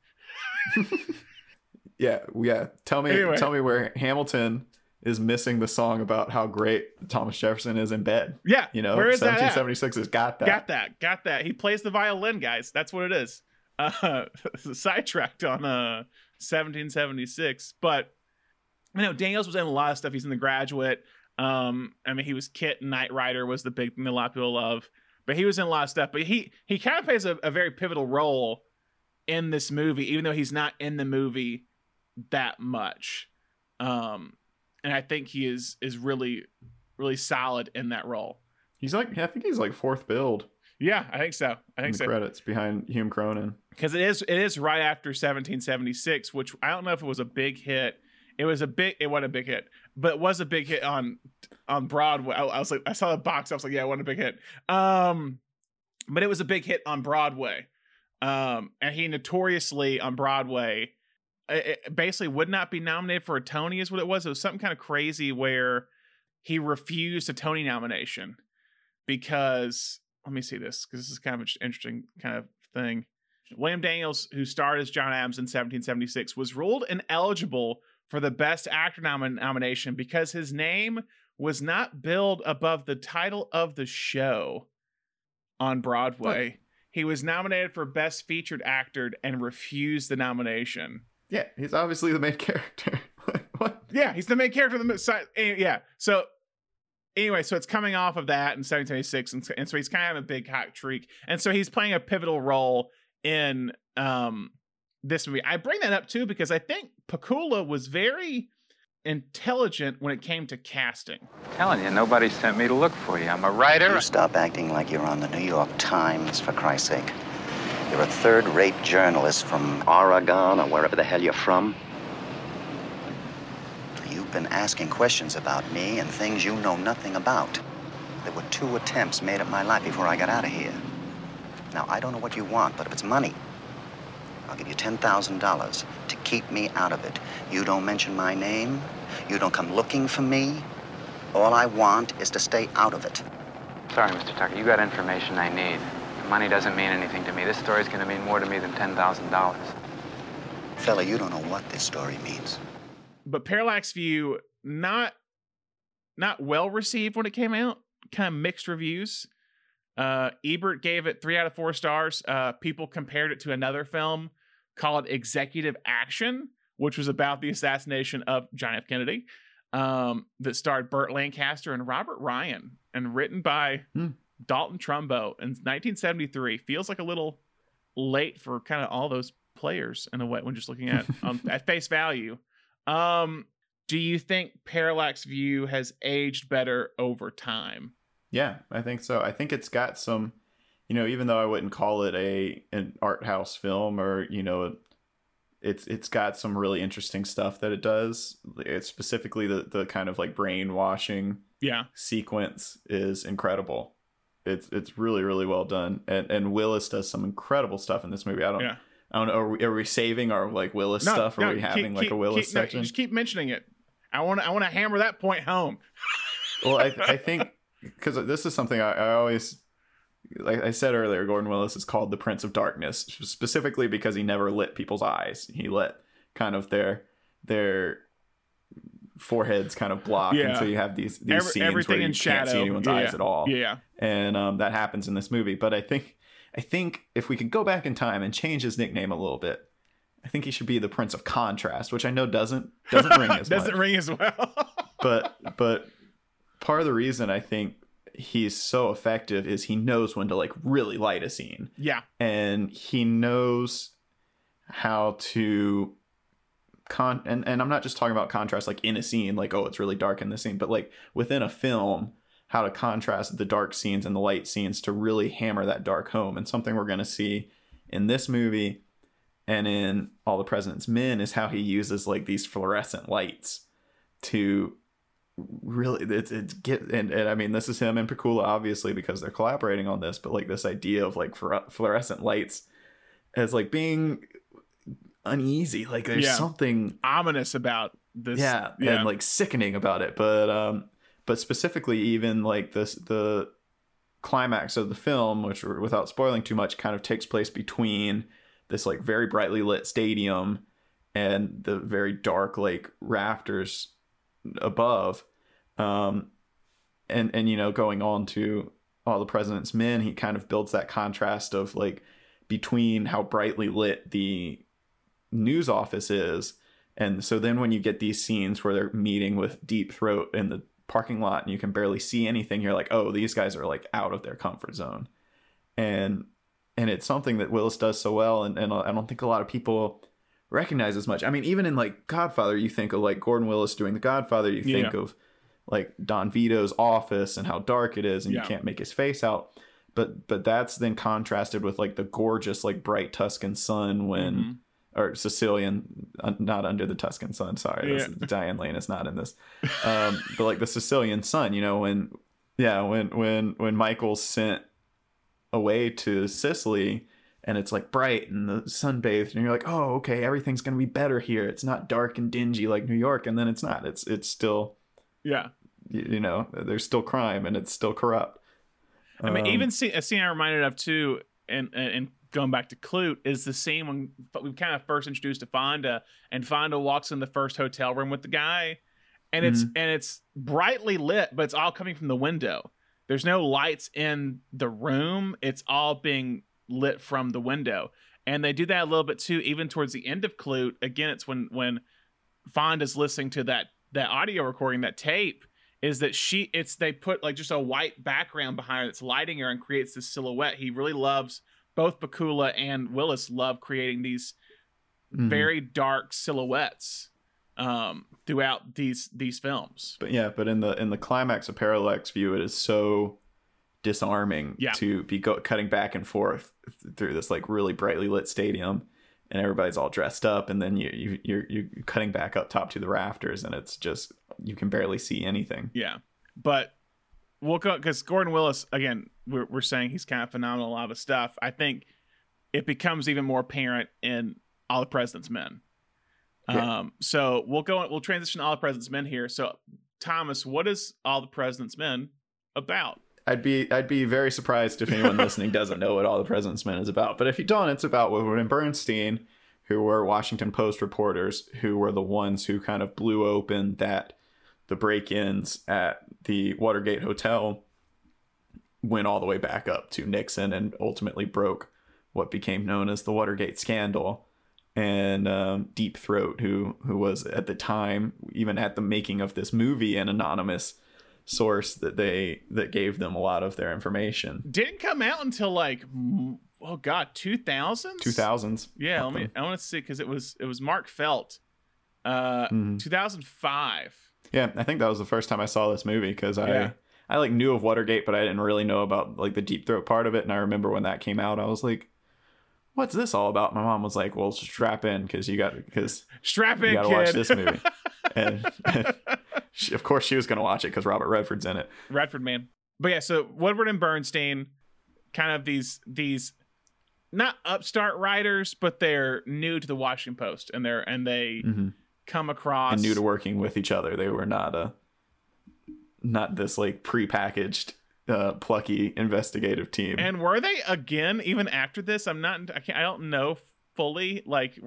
Yeah, yeah. Tell me, Anyway. tell me where Hamilton is missing the song about how great Thomas Jefferson is in bed. Yeah, You know, where is that? At? 1776 has got that. Got that, got that. He plays the violin, guys. That's what it is. Uh, sidetracked on uh 1776, but you know, Daniels was in a lot of stuff. He's in The Graduate. Um, I mean, he was KITT and Knight Rider was the big thing that a lot of people love. But he was in a lot of stuff. But he he kind of plays a, a very pivotal role in this movie, even though he's not in the movie that much. Um, and I think he is is really really solid in that role. He's like, I think he's like fourth billed Yeah, I think so. I in think the so. credits behind Hume Cronyn. because it is it is right after 1776 which i don't know if it was a big hit it was a big it wasn't a big hit but it was a big hit on on broadway I, I was like i saw the box i was like yeah it wasn't a big hit um but it was a big hit on broadway um and he notoriously on broadway it, basically would not be nominated for a tony is what it was it was something kind of crazy where he refused a tony nomination because let me see this because this is kind of an interesting kind of thing William Daniels, who starred as John Adams in 1776, was ruled ineligible for the Best Actor nom- nomination because his name was not billed above the title of the show on Broadway. He was nominated for Best Featured Actor and refused the nomination. Yeah, he's obviously the main character. what? Yeah, he's the main character of the movie. So, yeah, so anyway, so it's coming off of that in 1776, and so, and so he's kind of a big hot streak, and so he's playing a pivotal role in um this movie. I bring that up too because I think Pakula was very intelligent when it came to casting. Telling you, nobody sent me to look for you. I'm a writer. You stop acting like you're on the New York Times, for Christ's sake. You're a third rate journalist from Oregon or wherever the hell you're from. You've been asking questions about me and things you know nothing about. There were two attempts made at my life before I got out of here. Now, I don't know what you want, but if it's money, I'll give you $10,000 to keep me out of it. You don't mention my name. You don't come looking for me. All I want is to stay out of it. Sorry, Mr. Tucker, you got information I need. Money doesn't mean anything to me. This story's gonna mean more to me than $10,000. Fella, you don't know what this story means. but Parallax View not not well received when it came out. Kind of mixed reviews. Uh, Ebert gave it three out of four stars. Uh, people compared it to another film called Executive Action, which was about the assassination of John F. Kennedy, um, that starred Burt Lancaster and Robert Ryan, and written by Hmm. Dalton Trumbo in 1973. Feels like a little late for kind of all those players in a way when just looking at um, at face value. Um, do you think Parallax View has aged better over time? Yeah, I think so. I think it's got some, you know, even though I wouldn't call it a an art house film or you know, it's it's got some really interesting stuff that it does. It's specifically the the kind of like brainwashing Yeah, sequence is incredible. It's it's really really well done, and and Willis does some incredible stuff in this movie. I don't Yeah. I don't know. Are we, are we saving our like Willis stuff? Are we keep- having like keep- a Willis keep- no, section? just keep mentioning it. I want to. I want to hammer that point home. well, I I think because this is something I, I always like I said earlier, Gordon Willis is called the Prince of Darkness specifically because he never lit people's eyes. He lit kind of their their foreheads kind of block, and so you have these these Every- scenes where you can't see anyone's Yeah. eyes at all. Yeah, and um, that happens in this movie. But I think I think if we could go back in time and change his nickname a little bit, I think he should be the Prince of Contrast, which I know doesn't doesn't ring as doesn't much. ring as well. But but part of the reason I think he's so effective is he knows when to like really light a scene yeah, and he knows how to con and, and i'm not just talking about contrast like in a scene like oh it's really dark in this scene but like within a film how to contrast the dark scenes and the light scenes to really hammer that dark home and something we're going to see in this movie and in all the president's men is how he uses like these fluorescent lights to really it's, it's get and, and i mean this is him and Pakula obviously because they're collaborating on this but like this idea of like fluorescent lights as like being uneasy like there's Yeah. something ominous about this. yeah, and like sickening about it but um but specifically even like this the climax of the film which without spoiling too much kind of takes place between this like very brightly lit stadium and the very dark like rafters above um and and you know going on to all the president's men he kind of builds that contrast of like between how brightly lit the news office is and so then when you get these scenes where they're meeting with deep throat in the parking lot and you can barely see anything you're like oh these guys are like out of their comfort zone and and it's something that willis does so well and, and i don't think a lot of people recognize as much i mean even in like godfather you think of like gordon willis doing the godfather you think Yeah. of like don vito's office and how dark it is and Yeah. you can't make his face out but but that's then contrasted with like the gorgeous like bright tuscan sun when Mhm. Or Sicilian, uh, not under the Tuscan sun. Sorry, Yeah. Diane Lane is not in this. Um, but like the Sicilian sun, you know, when yeah, when when when Michael's sent away to Sicily and it's like bright and the sun bathed and you're like, oh, okay, everything's gonna be better here. It's not dark and dingy like New York, and then it's not. It's it's still yeah. you, you know there's still crime and it's still corrupt. I mean, Um, even see, a scene I reminded of too, and and going back to Klute is the scene when we kind of first introduced to Fonda, and Fonda walks in the first hotel room with the guy, and it's Mm-hmm. and it's brightly lit, but it's all coming from the window. There's no lights in the room; it's all being lit from the window, and they do that a little bit too, even towards the end of Klute. Again, it's when when Fonda's listening to that that audio recording, that tape, is that she it's they put like just a white background behind her that's lighting her and creates this silhouette. He really loves both Pakula and Willis love creating these mhm. very dark silhouettes um throughout these these films. but yeah but in the in the climax of parallax view it is so disarming Yeah. to be go- cutting back and forth through this like really brightly lit stadium and everybody's all dressed up and then you, you you're you're cutting back up top to the rafters and it's just you can barely see anything Yeah, but we'll go because Gordon Willis again. We're we're saying he's kind of phenomenal. A lot of stuff. I think it becomes even more apparent in All the President's Men. Yeah. Um, so we'll go. We'll transition to All the President's Men here. So Thomas, what is All the President's Men about? I'd be I'd be very surprised if anyone listening doesn't know what All the President's Men is about. But if you don't, it's about Woodward and Bernstein, who were Washington Post reporters, who were the ones who kind of blew open that the break-ins at the Watergate Hotel went all the way back up to Nixon and ultimately broke what became known as the Watergate scandal. And um, Deep Throat, who who was at the time, even at the making of this movie, an anonymous source that they that gave them a lot of their information. Didn't come out until like oh god, two thousands. Two thousands. Yeah, let me. I want to see because it was it was Mark Felt, uh, Mhm. two thousand five. Yeah, I think that was the first time I saw this movie because I Yeah. I like knew of Watergate, but I didn't really know about like the deep throat part of it. And I remember when that came out, I was like, "What's this all about?" My mom was like, "Well, strap in because you got because Strap you in, got to watch this movie." and she, of course, she was going to watch it because Robert Redford's in it. Redford man. But yeah, so Woodward and Bernstein, kind of these these not upstart writers, but they're new to the Washington Post, and they're and they Mhm. Come across And new to working with each other, they were not a not this like prepackaged uh, plucky investigative team. And were they again even after this? I'm not. I can't. I don't know fully. Like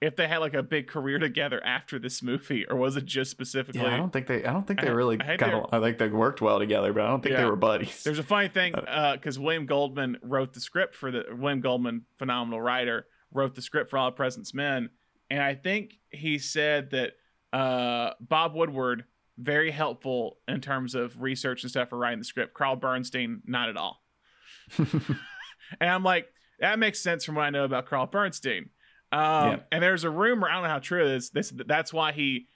if they had like a big career together after this movie, or was it just specifically? yeah, I don't think they. I don't think they I- really I got. their- I think they worked well together, but I don't think they were buddies. There's a funny thing uh, uh, because William Goldman wrote the script for the William Goldman, phenomenal writer, wrote the script for All the President's Men, and I think he said that uh, Bob Woodward very helpful in terms of research and stuff for writing the script. Carl Bernstein, not at all. and I'm like, that makes sense from what I know about Carl Bernstein. Um, Yeah. And there's a rumor, I don't know how true it is. This that's why he,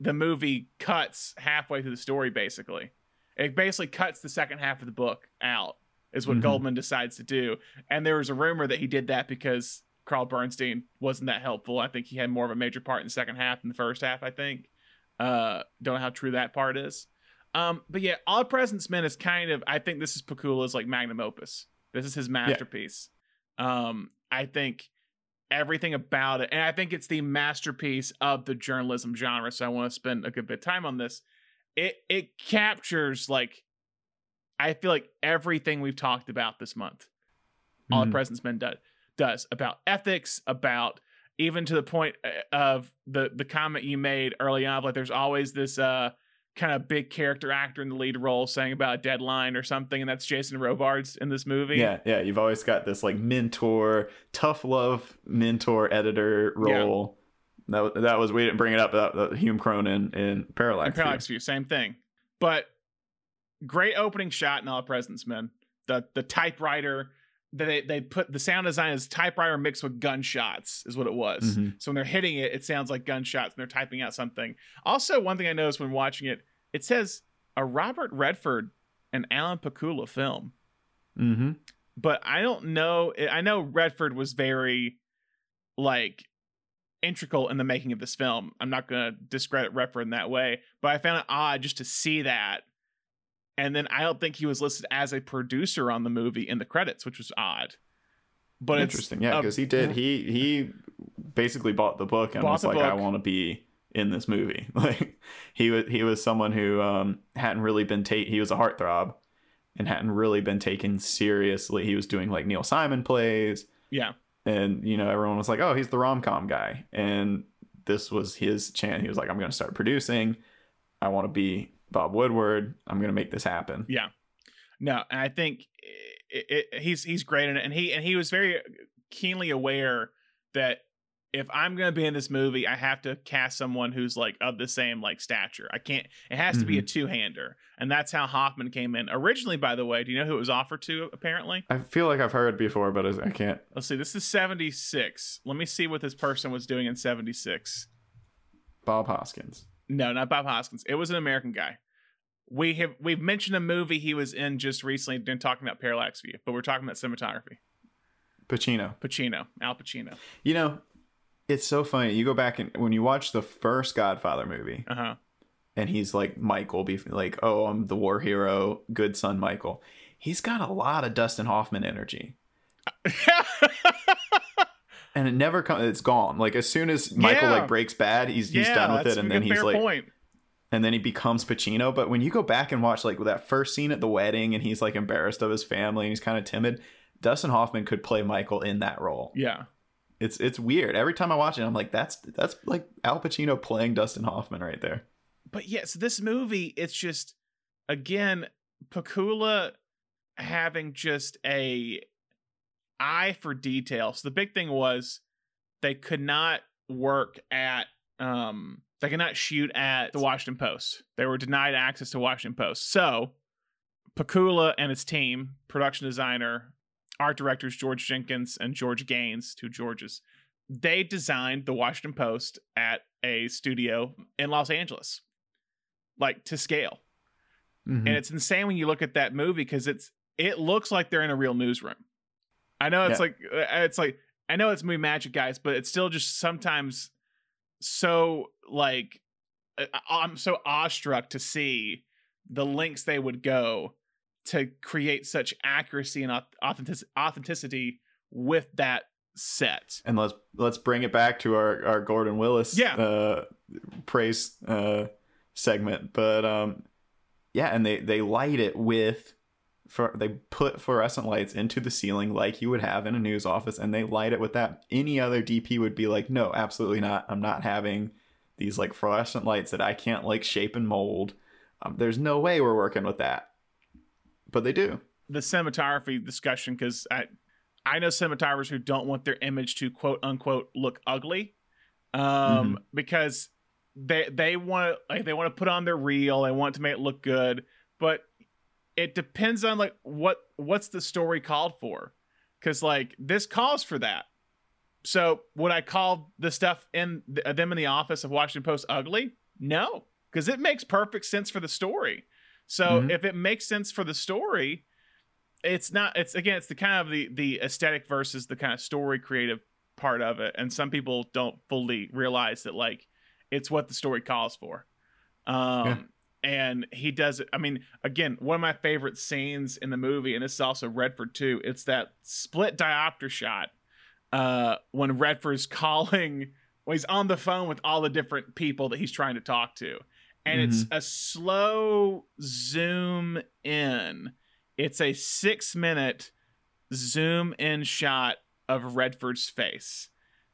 the movie cuts halfway through the story. Basically, it basically cuts the second half of the book out. Is what Mhm. Goldman decides to do. And there was a rumor that he did that because Carl Bernstein wasn't that helpful. I think he had more of a major part in the second half than the first half. I think. Uh, don't know how true that part is. Um, but yeah, All the President's Men is kind of. I think this is Pakula's like magnum opus. This is his masterpiece. Um, I think everything about it, and I think it's the masterpiece of the journalism genre. So I want to spend a good bit of time on this. It it captures like, I feel like everything we've talked about this month. All the. President's Men do, does about ethics, about even to the point uh, of the the comment you made early on, like there's always this uh kind of big character actor in the lead role saying about a deadline or something, and that's Jason Robards in this movie. Yeah, yeah. You've always got this like mentor, tough love mentor editor role. Yeah. That that was we didn't bring it up. That Hume Cronyn in Parallax. and Parallax View, same thing. But great opening shot in All President's Men. The the typewriter they they put the sound design is typewriter mixed with gunshots is what it was. Mhm. So when they're hitting it, it sounds like gunshots and they're typing out something. Also, one thing I noticed when watching it, it says a Robert Redford and Alan Pakula film. Mm-hmm. But I don't know. I know Redford was very like integral in the making of this film. I'm not going to discredit Redford in that way, but I found it odd just to see that. And then I don't think he was listed as a producer on the movie in the credits, which was odd. But it's Interesting, yeah, because he did. He he basically bought the book and Bought was like, I want to be in this movie. Like he was he was someone who um hadn't really been take. He was a heartthrob and hadn't really been taken seriously. He was doing like Neil Simon plays. yeah, and you know everyone was like oh he's the rom-com guy and this was his chance he was like i'm going to start producing i want to be bob woodward i'm going to make this happen yeah. No, and I think it, it, he's he's great in it, and he and he was very keenly aware that if I'm going to be in this movie, I have to cast someone who's like of the same like stature. I can't. It has to be a mm-hmm. two hander, and that's how Hoffman came in originally. By the way, do you know who it was offered to? Apparently, i feel like i've heard before but i can't let's see. This is '76. Let me see what this person was doing in '76. bob hoskins No, not Bob Hoskins. It was an American guy. We have we've mentioned a movie he was in just recently. Been talking about Parallax View, but we're talking about cinematography. Pacino. Pacino, Al Pacino. You know, it's so funny. You go back and when you watch the first Godfather movie, Uh huh. and he's like Michael, be like, "Oh, I'm the war hero, good son Michael." He's got a lot of Dustin Hoffman energy, and it never comes. It's gone. Like as soon as Michael Yeah. like breaks bad, he's he's yeah, done with it, and then he's like, point. And then he becomes Pacino. But when you go back and watch like that first scene at the wedding, and he's like embarrassed of his family, and he's kind of timid. Dustin Hoffman could play Michael in that role. Yeah. It's it's weird. Every time I watch it, I'm like, that's that's like Al Pacino playing Dustin Hoffman right there. but yes, this movie, it's just again, Pakula having just a eye for detail. So the big thing was they could not work at um they could not shoot at the Washington Post. They were denied access to Washington Post. So Pakula and his team, production designer, art directors George Jenkins and George Gaines, two Georges, they designed the Washington Post at a studio in Los Angeles, like to scale. Mhm. And it's insane when you look at that movie because it's it looks like they're in a real newsroom. I know it's Yeah. like uh, it's like I know it's movie magic, guys, but it's still just sometimes so like uh, I'm so awestruck to see the links they would go to create such accuracy and auth- authentic- authenticity with that set. and let's let's bring it back to our our Gordon Willis Yeah. uh praise uh segment but um yeah and they they light it with for they put fluorescent lights into the ceiling like you would have in a news office and they light it with that any other DP would be like no absolutely not I'm not having these like fluorescent lights that I can't like shape and mold. Um, there's no way we're working with that. But they do. The cinematography discussion because I I know cinematographers who don't want their image to quote unquote look ugly, um, because they they want like they want to put on their reel, they want to make it look good, but it depends on like what what's the story called for, because like this calls for that. So would I call the stuff in th- them in the office of Washington Post ugly? No, because it makes perfect sense for the story. So Mhm. if it makes sense for the story, it's not. It's again, it's the kind of the the aesthetic versus the kind of story creative part of it, and some people don't fully realize that like it's what the story calls for. Um, Yeah. and he does it. I mean, again, one of my favorite scenes in the movie, and this is also Redford too. It's that split diopter shot uh, when Redford's calling. He's on the phone with all the different people that he's trying to talk to, and it's a slow zoom in. It's a six minute zoom in shot of Redford's face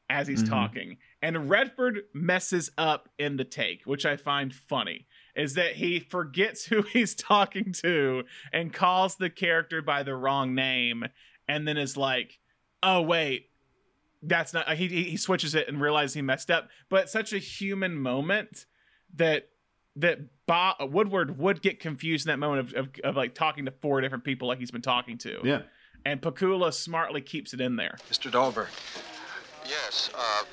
as he's Mhm. talking. And Redford messes up in the take, which I find funny, is that he forgets who he's talking to and calls the character by the wrong name and then is like, oh, wait. That's not he he switches it and realizes he messed up. But such a human moment that that Bob Woodward would get confused in that moment of, of, of like talking to four different people like he's been talking to. yeah And Pakula smartly keeps it in there. Mr. Dahlberg. Yes, uh,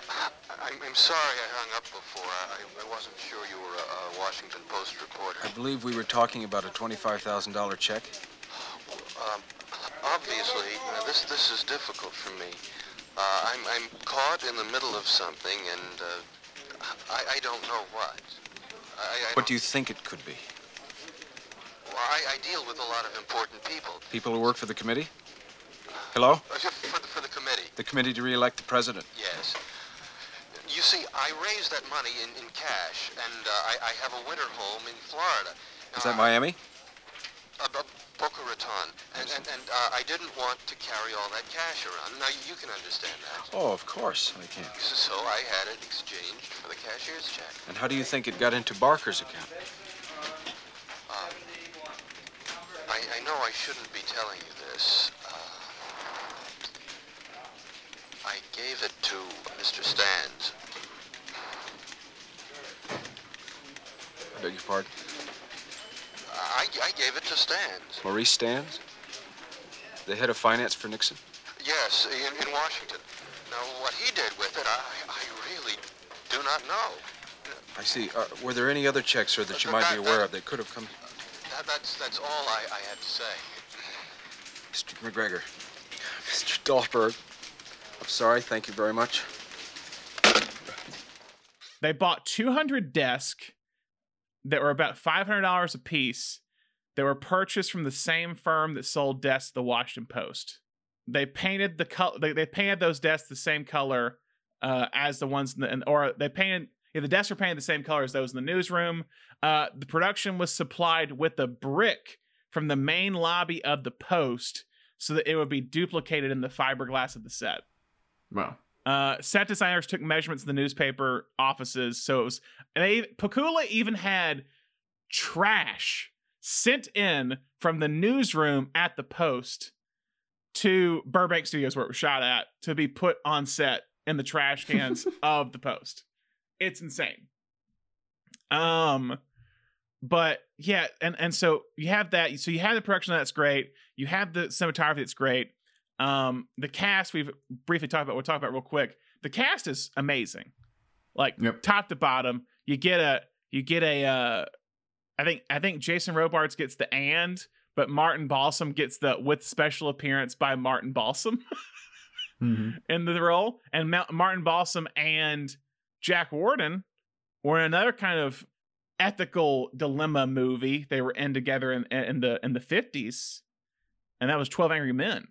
I'm, I'm sorry I hung up before. I, I wasn't sure you were a, a Washington Post reporter. I believe we were talking about a $25,000 check. Um, obviously, you this this is difficult for me. Uh, I'm I'm caught in the middle of something, and uh, I I don't know what. I, I What do you think it could be? Well, I, I deal with a lot of important people. People who work for the committee? Hello? Uh, For the, for the committee, The committee to re-elect the president. yes. You see, I raised that money in, in cash, and uh, I, I have a winter home in Florida. Is that Miami? Uh, Boca Raton. And, and, and uh, I didn't want to carry all that cash around. Now, you can understand that. Oh, of course I can. So I had it exchanged for the cashier's check. And how do you think it got into Barker's account? Um, I, I know I shouldn't be telling you this. Uh, I gave it to Mr. Stans. I beg your pardon? I, I gave it to Stans. Maurice Stans? The head of finance for Nixon? Yes, in, in Washington. Now, what he did with it, I, I really do not know. I see. Uh, were there any other checks, sir, that you might be aware of that could have come? that's that's all I, I had to say. Mr. McGregor. Mr. Dahlberg. I'm sorry. Thank you very much. They bought 200 desks that were about $500 a piece that were purchased from the same firm that sold desks to the Washington Post. They painted the color. They, they painted those desks the same color uh, as the ones in the, or they painted. Yeah, the desks were painted the same color as those in the newsroom. Uh, the production was supplied with a brick from the main lobby of the Post, so that it would be duplicated in the fiberglass of the set. Wow. Uh, set designers took measurements in the newspaper offices, so it was. And they Pakula even had trash sent in from the newsroom at the Post to Burbank Studios, where it was shot at, to be put on set in the trash cans of the Post. It's insane. Um, but yeah, and and so you have that. So you have the production that's great. You have the cinematography that's great. Um, the cast we've briefly talked about. We'll talk about real quick. The cast is amazing, like Yep. top to bottom. You get a you get a. Uh, I think I think Jason Robards gets the and, but Martin Balsam gets the with special appearance by Martin Balsam hmm in the role, and Ma- Martin Balsam and Jack Warden were in another kind of ethical dilemma movie they were in together in, in the in the fifties, and that was Twelve Angry Men.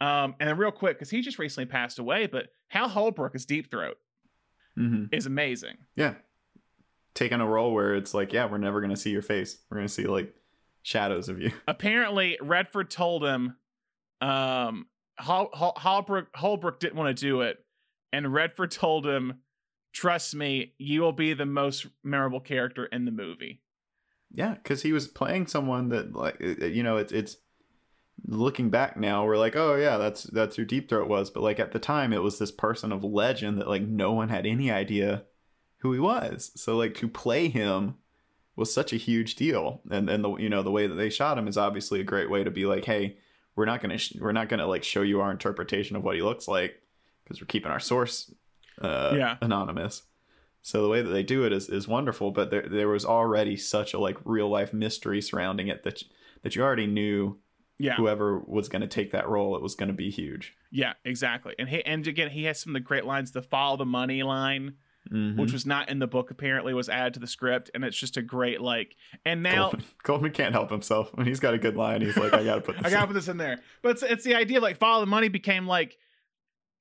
Um, and then real quick, because he just recently passed away, but Hal Holbrook as Deep Throat hmm is amazing. Yeah. Taking a role where it's like, yeah, we're never gonna see your face. We're gonna see like shadows of you. apparently Redford told him um Hol- Hol- Holbrook Holbrook didn't want to do it and Redford told him trust me you will be the most memorable character in the movie Yeah, because he was playing someone that like you know it's it's looking back now we're like oh yeah that's that's who Deep Throat was but like at the time it was this person of legend that like no one had any idea who he was. So like to play him was such a huge deal. And and the you know the way that they shot him is obviously a great way to be like hey we're not gonna sh- we're not gonna like show you our interpretation of what he looks like because we're keeping our source uh Yeah. anonymous. So the way that they do it is, is wonderful, but there there was already such a like real life mystery surrounding it that that you already knew yeah. whoever was going to take that role, it was going to be huge. yeah exactly. And he and again he has some of the great lines the follow the money line Mhm. which was not in the book apparently was added to the script and it's just a great like and now Goldman, Goldman can't help himself when he's got a good line. He's like, I got to put this. I gotta in." put this in there. But it's, it's the idea of like follow the money became like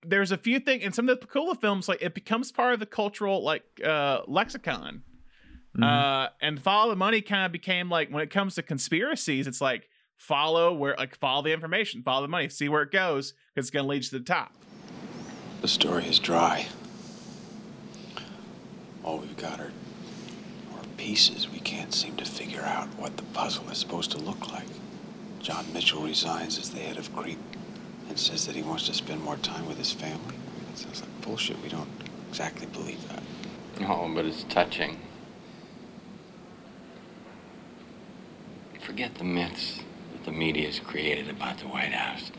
there's a few things in some of the Pakula films like it becomes part of the cultural like uh lexicon. Mhm. Uh and follow the money kind of became like when it comes to conspiracies, it's like follow where like follow the information, follow the money, see where it goes, because it's gonna lead you to the top. The story is dry. All we've got are, are pieces. We can't seem to figure out what the puzzle is supposed to look like. John Mitchell resigns as the head of Creep and says that he wants to spend more time with his family. That sounds like bullshit. We don't exactly believe that. Oh, but it's touching. Forget the myths that the media has created about the White House.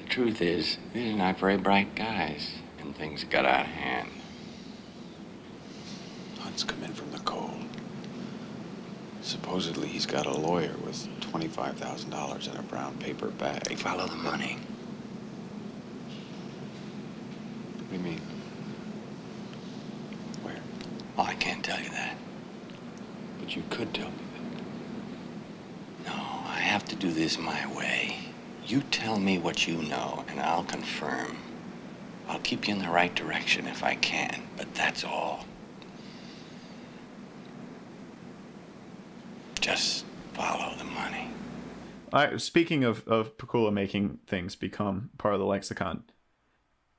The truth is, these are not very bright guys, and things got out of hand. Hunt's come in from the cold. Supposedly he's got a lawyer with $25,000 in a brown paper bag. Follow the money. What do you mean? Where? Oh, I can't tell you that. But you could tell me that. No, I have to do this my way. You tell me what you know, and I'll confirm. I'll keep you in the right direction if I can, but that's all. Just follow the money. I, speaking of of Pakula making things become part of the lexicon,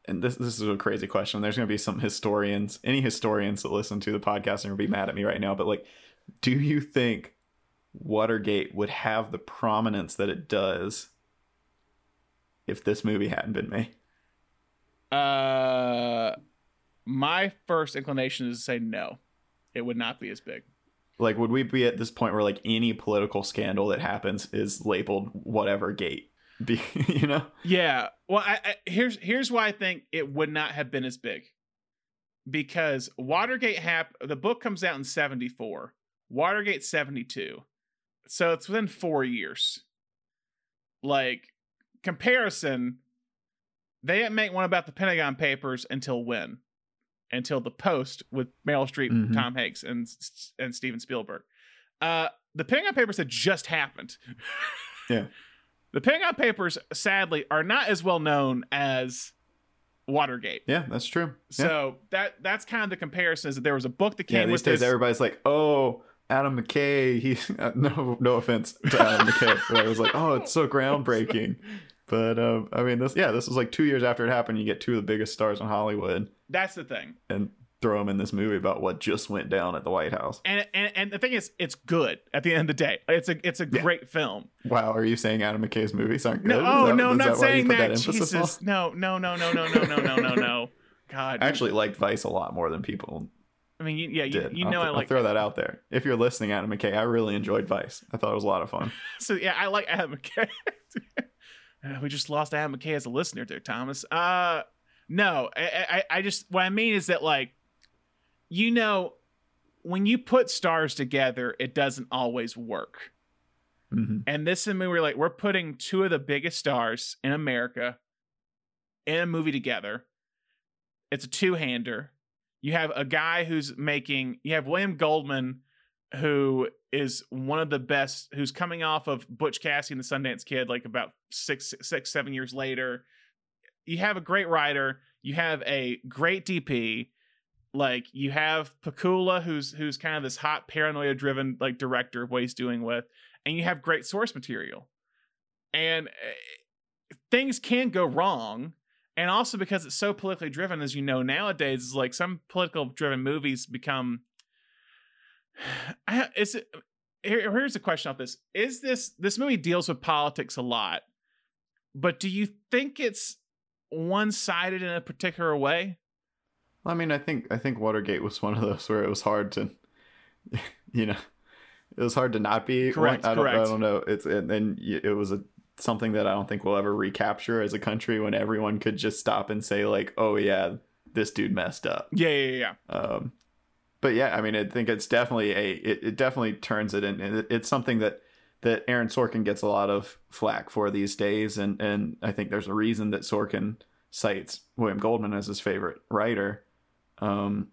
and this this is a crazy question. There's going to be some historians, any historians that listen to the podcast, are going to be mad at me right now. But like, do you think Watergate would have the prominence that it does if this movie hadn't been made? Uh my first inclination is to say no. It would not be as big. Like, would we be at this point where like any political scandal that happens is labeled whatever gate? Be you know? Yeah. Well, I, I, here's here's why I think it would not have been as big. Because Watergate hap the book comes out in 74. Watergate 72. so it's within four years. Like comparison, they didn't make one about the Pentagon Papers until when? Until the Post with Meryl Streep, Mhm. Tom Hanks, and and Steven Spielberg. Uh, the Pentagon Papers had just happened. Yeah. The Pentagon Papers, sadly, are not as well known as Watergate. Yeah, that's true. Yeah. So that that's kind of the comparison. Is that there was a book that yeah, came these with days this. everybody's like, "Oh, Adam McKay." He no no offense to Adam McKay, but I was like, "Oh, it's so groundbreaking." But um, I mean, this yeah, this was like two years after it happened. You get two of the biggest stars in Hollywood That's the thing. and throw them in this movie about what just went down at the White House. And, and and the thing is, it's good. At the end of the day, it's a it's a Yeah. great film. Wow, are you saying Adam McKay's movies aren't good? No, oh that- no, I'm not that saying put that. emphasis on? No, no, no, no, no, no, no, no, no, no. God, I actually liked Vice a lot more than people I mean, yeah, you, did. you I'll know, th- I I'll like. throw that out there. If you're listening, Adam McKay, I really enjoyed Vice. I thought it was a lot of fun. So yeah, I like Adam McKay. Uh, we just lost Adam McKay as a listener there, Thomas. Uh, no, I, I, I just what I mean is that like, you know, when you put stars together, it doesn't always work. hmm And this is a movie like we're putting two of the biggest stars in America in a movie together. It's a two-hander. You have a guy who's making you have William Goldman who is one of the best who's coming off of Butch Cassidy and the Sundance Kid like about six six seven years later. You have a great writer, you have a great DP, like you have Pakula who's who's kind of this hot paranoia driven like director of what he's doing with and you have great source material. And uh, things can go wrong. And also because it's so politically driven, as you know nowadays, is like some political driven movies become. I, is it, here, here's a question off this: Is this this movie deals with politics a lot, but do you think it's one sided in a particular way? I mean, I think I think Watergate was one of those where it was hard to, you know, it was hard to not be. Correct, I don't, I don't know. It's and, and it was a something that I don't think we'll ever recapture as a country when everyone could just stop and say like, "Oh yeah, this dude messed up." Yeah, yeah, yeah. Um, but yeah, I mean, I think it's definitely a it, it definitely turns it in. It, it's something that that Aaron Sorkin gets a lot of flack for these days, and and I think there's a reason that Sorkin cites William Goldman as his favorite writer. Um,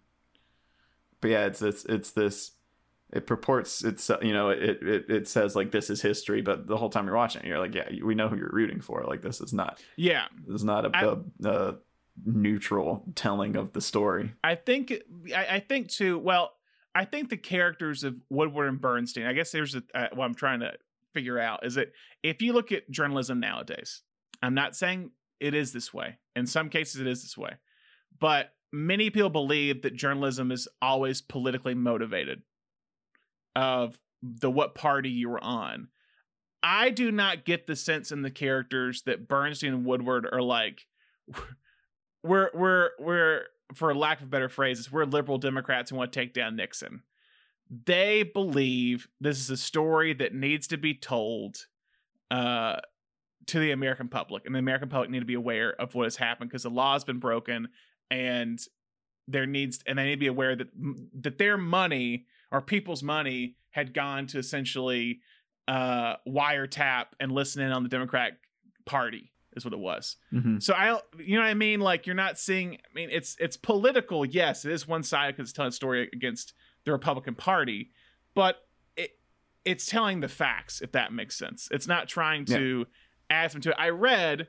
but yeah, it's it's it's this. It purports it's you know it, it it says like this is history, but the whole time you're watching it, you're like yeah we know who you're rooting for. Like this is not Yeah. this is not a, I- a, a neutral telling of the story. I think I, I think too. Well, I think the characters of Woodward and Bernstein. I guess there's a, uh, what I'm trying to figure out is that if you look at journalism nowadays, I'm not saying it is this way. In some cases, it is this way, but many people believe that journalism is always politically motivated. Of the what party you were on. I do not get the sense in the characters that Bernstein and Woodward are like we're we're we're for lack of better phrases, we're liberal Democrats who want to take down Nixon. They believe this is a story that needs to be told uh, to the American public, and the American public need to be aware of what has happened because the law has been broken, and there needs and they need to be aware that that their money or people's money had gone to essentially uh, wiretap and listen in on the Democratic Party is what it was. Mm-hmm. So I, you know what I mean? Like you're not seeing. I mean, it's it's political. Yes, it is one side because it's telling a story against the Republican Party, but it it's telling the facts. If that makes sense, it's not trying to add something to it. I read.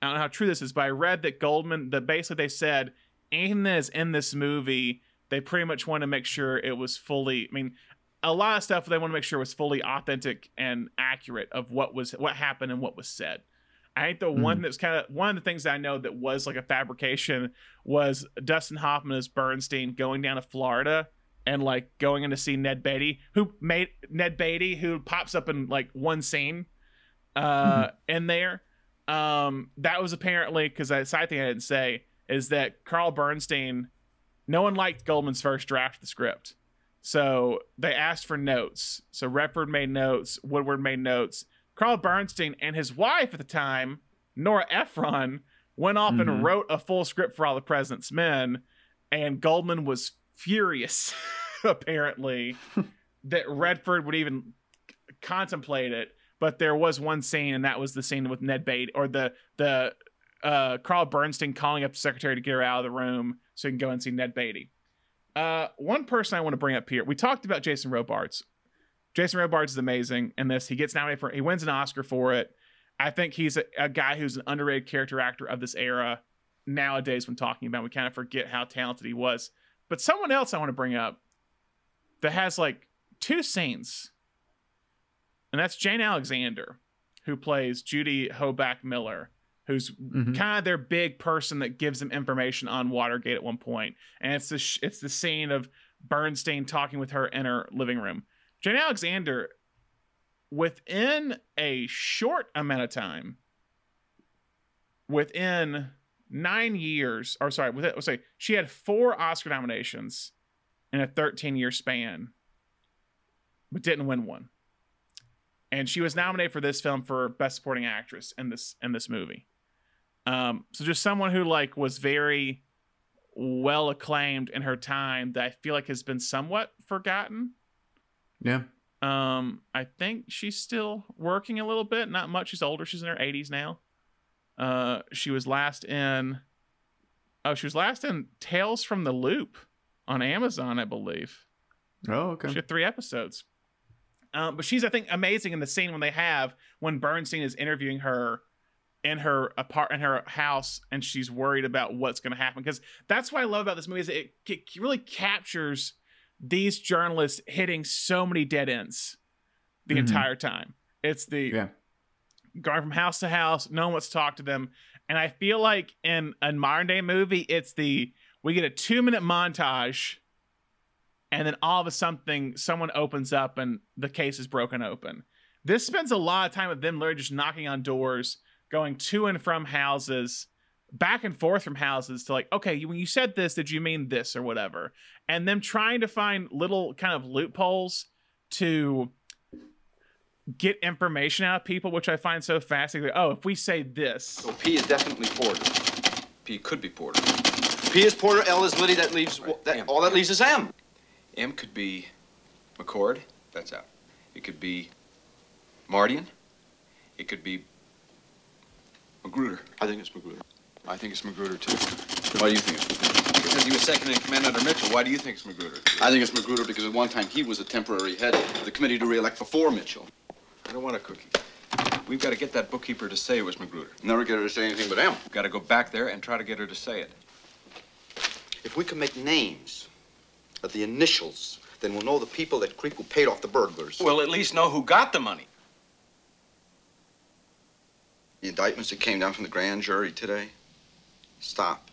I don't know how true this is, but I read that Goldman. That basically they said anything that is in this movie, they pretty much want to make sure it was fully. I mean, a lot of stuff they want to make sure was fully authentic and accurate of what was what happened and what was said. I think the one that's kind of one of the things that I know that was like a fabrication was Dustin Hoffman as Bernstein going down to Florida and like going in to see Ned Beatty, who made Ned Beatty, who pops up in like one scene uh in there. Um that was apparently because I side thing I didn't say is that Carl Bernstein, no one liked Goldman's first draft of the script. So they asked for notes. So Redford made notes, Woodward made notes. Carl Bernstein and his wife at the time, Nora Ephron, went off Mhm. and wrote a full script for All the President's Men, and Goldman was furious, apparently, that Redford would even contemplate it, but there was one scene, and that was the scene with Ned Beatty or the the uh, Carl Bernstein calling up the secretary to get her out of the room so he can go and see Ned Beatty. Uh, one person I want to bring up here. We talked about Jason Robards. Jason Robards is amazing in this. He gets nominated for. He wins an Oscar for it. I think he's a, a guy who's an underrated character actor of this era. Nowadays, when talking about, him, we kind of forget how talented he was. But someone else I want to bring up that has like two scenes, and that's Jane Alexander, who plays Judy Hoback Miller, who's Mhm. kind of their big person that gives them information on Watergate at one point. And it's the sh- it's the scene of Bernstein talking with her in her living room. Jane Alexander, within a short amount of time, within nine years, or sorry, with it, say she had four Oscar nominations in a 13 year span, but didn't win one. And she was nominated for this film for Best Supporting Actress in this in this movie. Um, so just someone who like was very well acclaimed in her time that I feel like has been somewhat forgotten. Yeah. Um, I think she's still working a little bit. Not much. She's older. She's in her 80s now. Uh, she was last in. Oh, she was last in Tales from the Loop on Amazon, I believe. Oh, okay. She had three episodes. Um, but she's, I think, amazing in the scene when they have when Bernstein is interviewing her in her apart in her house, and she's worried about what's going to happen. Because that's what I love about this movie is it, it really captures these journalists hitting so many dead ends the Mhm. entire time. It's the Yeah. going from house to house. No one wants to talk to them. And I feel like in a modern day movie, it's the we get a two minute montage, and then all of a something someone opens up and the case is broken open. This spends a lot of time with them literally just knocking on doors, going to and from houses, back and forth from houses to like, okay, when you said this, did you mean this or whatever? And them trying to find little kind of loopholes to get information out of people, which I find so fascinating. Like, oh, if we say this, So P is definitely Porter. P could be Porter. P is Porter, L is Liddy, that leaves, that, all that leaves is M. M could be McCord, that's out. It could be Mardian. It could be Magruder. I think it's Magruder. I think it's Magruder, too. Why do you think it's Magruder? Because he was second in command under Mitchell. Why do you think it's Magruder? I think it's Magruder because at one time he was a temporary head of the committee to re-elect before Mitchell. I don't want a cookie. We've got to get that bookkeeper to say it was Magruder. Never get her to say anything but M. We've got to go back there and try to get her to say it. If we can make names of the initials, then we'll know the people that creep who paid off the burglars. We'll at least know who got the money. The indictments that came down from the grand jury today stop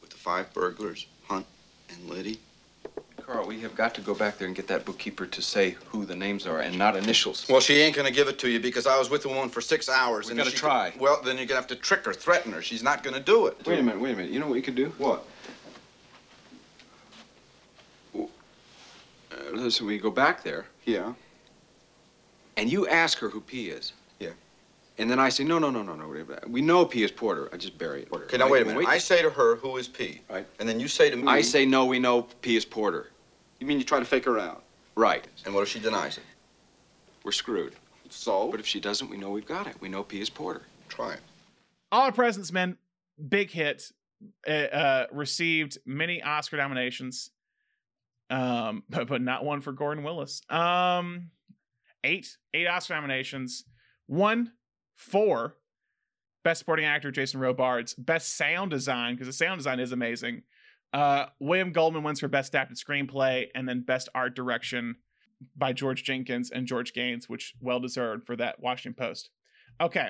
with the five burglars, Hunt and Liddy. Carl, we have got to go back there and get that bookkeeper to say who the names are and not initials. Well, she ain't gonna give it to you because I was with the woman for six hours. We and gotta she- try. Well, then you're gonna have to trick her, threaten her. She's not gonna do it. Wait a minute, wait a minute. You know what we could do? What? Uh, listen, we go back there Yeah. and you ask her who P is. Yeah. And then I say, no, no, no, no, no. We know P is Porter. I just bury it. Okay, now wait a minute. I say to her, "Who is P?" Right. And then you say to me, I say, no, we know P is Porter. You mean you try to fake her out? Right. And what if she denies it? We're screwed. So? But if she doesn't, we know we've got it. We know P is Porter. Try it. All Our President's Men, big hit, uh, uh, received many Oscar nominations, um, but, but not one for Gordon Willis. Um, eight, eight Oscar nominations, one for Best Supporting Actor Jason Robards, Best Sound Design because the sound design is amazing. Uh, William Goldman wins for Best Adapted Screenplay, and then Best Art Direction by George Jenkins and George Gaines, which well deserved for that Washington Post. Okay,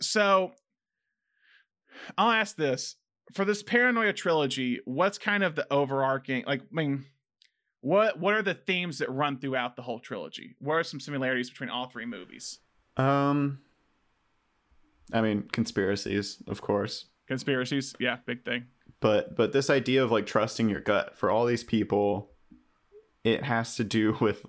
so I'll ask this for this paranoia trilogy, what's kind of the overarching like I mean what what are the themes that run throughout the whole trilogy? What are some similarities between all three movies? Um, I mean, conspiracies, of course, Conspiracies, yeah, big thing. but but this idea of like trusting your gut for all these people, it has to do with,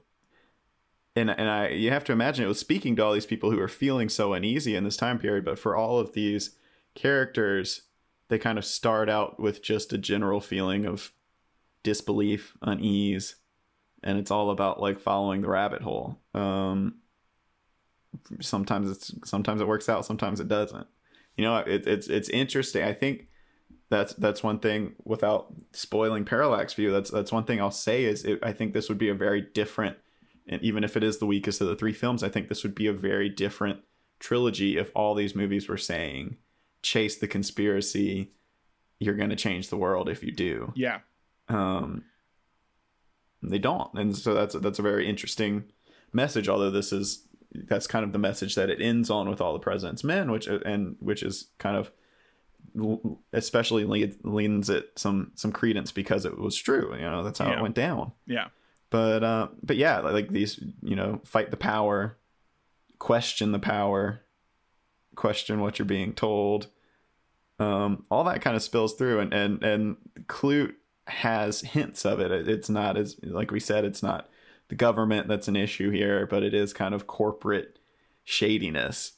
and and I you have to imagine it was speaking to all these people who are feeling so uneasy in this time period. But for all of these characters, they kind of start out with just a general feeling of disbelief, unease, and it's all about like following the rabbit hole. Um, sometimes it's sometimes it works out, sometimes it doesn't. You know, it, it's it's interesting. I think that's that's one thing without spoiling Parallax View. That's that's one thing I'll say is it, I think this would be a very different, and even if it is the weakest of the three films, I think this would be a very different trilogy if all these movies were saying chase the conspiracy you're going to change the world if you do Yeah. um they don't and so that's that's a very interesting message although this is that's kind of the message that it ends on with all the president's men which and which is kind of especially leans it some some credence because it was true you know that's how Yeah. it went down Yeah. but uh but yeah like these you know fight the power question the power question what you're being told um all that kind of spills through and and and klute has hints of It- it's not as like we said it's not the government that's an issue here but it is kind of corporate shadiness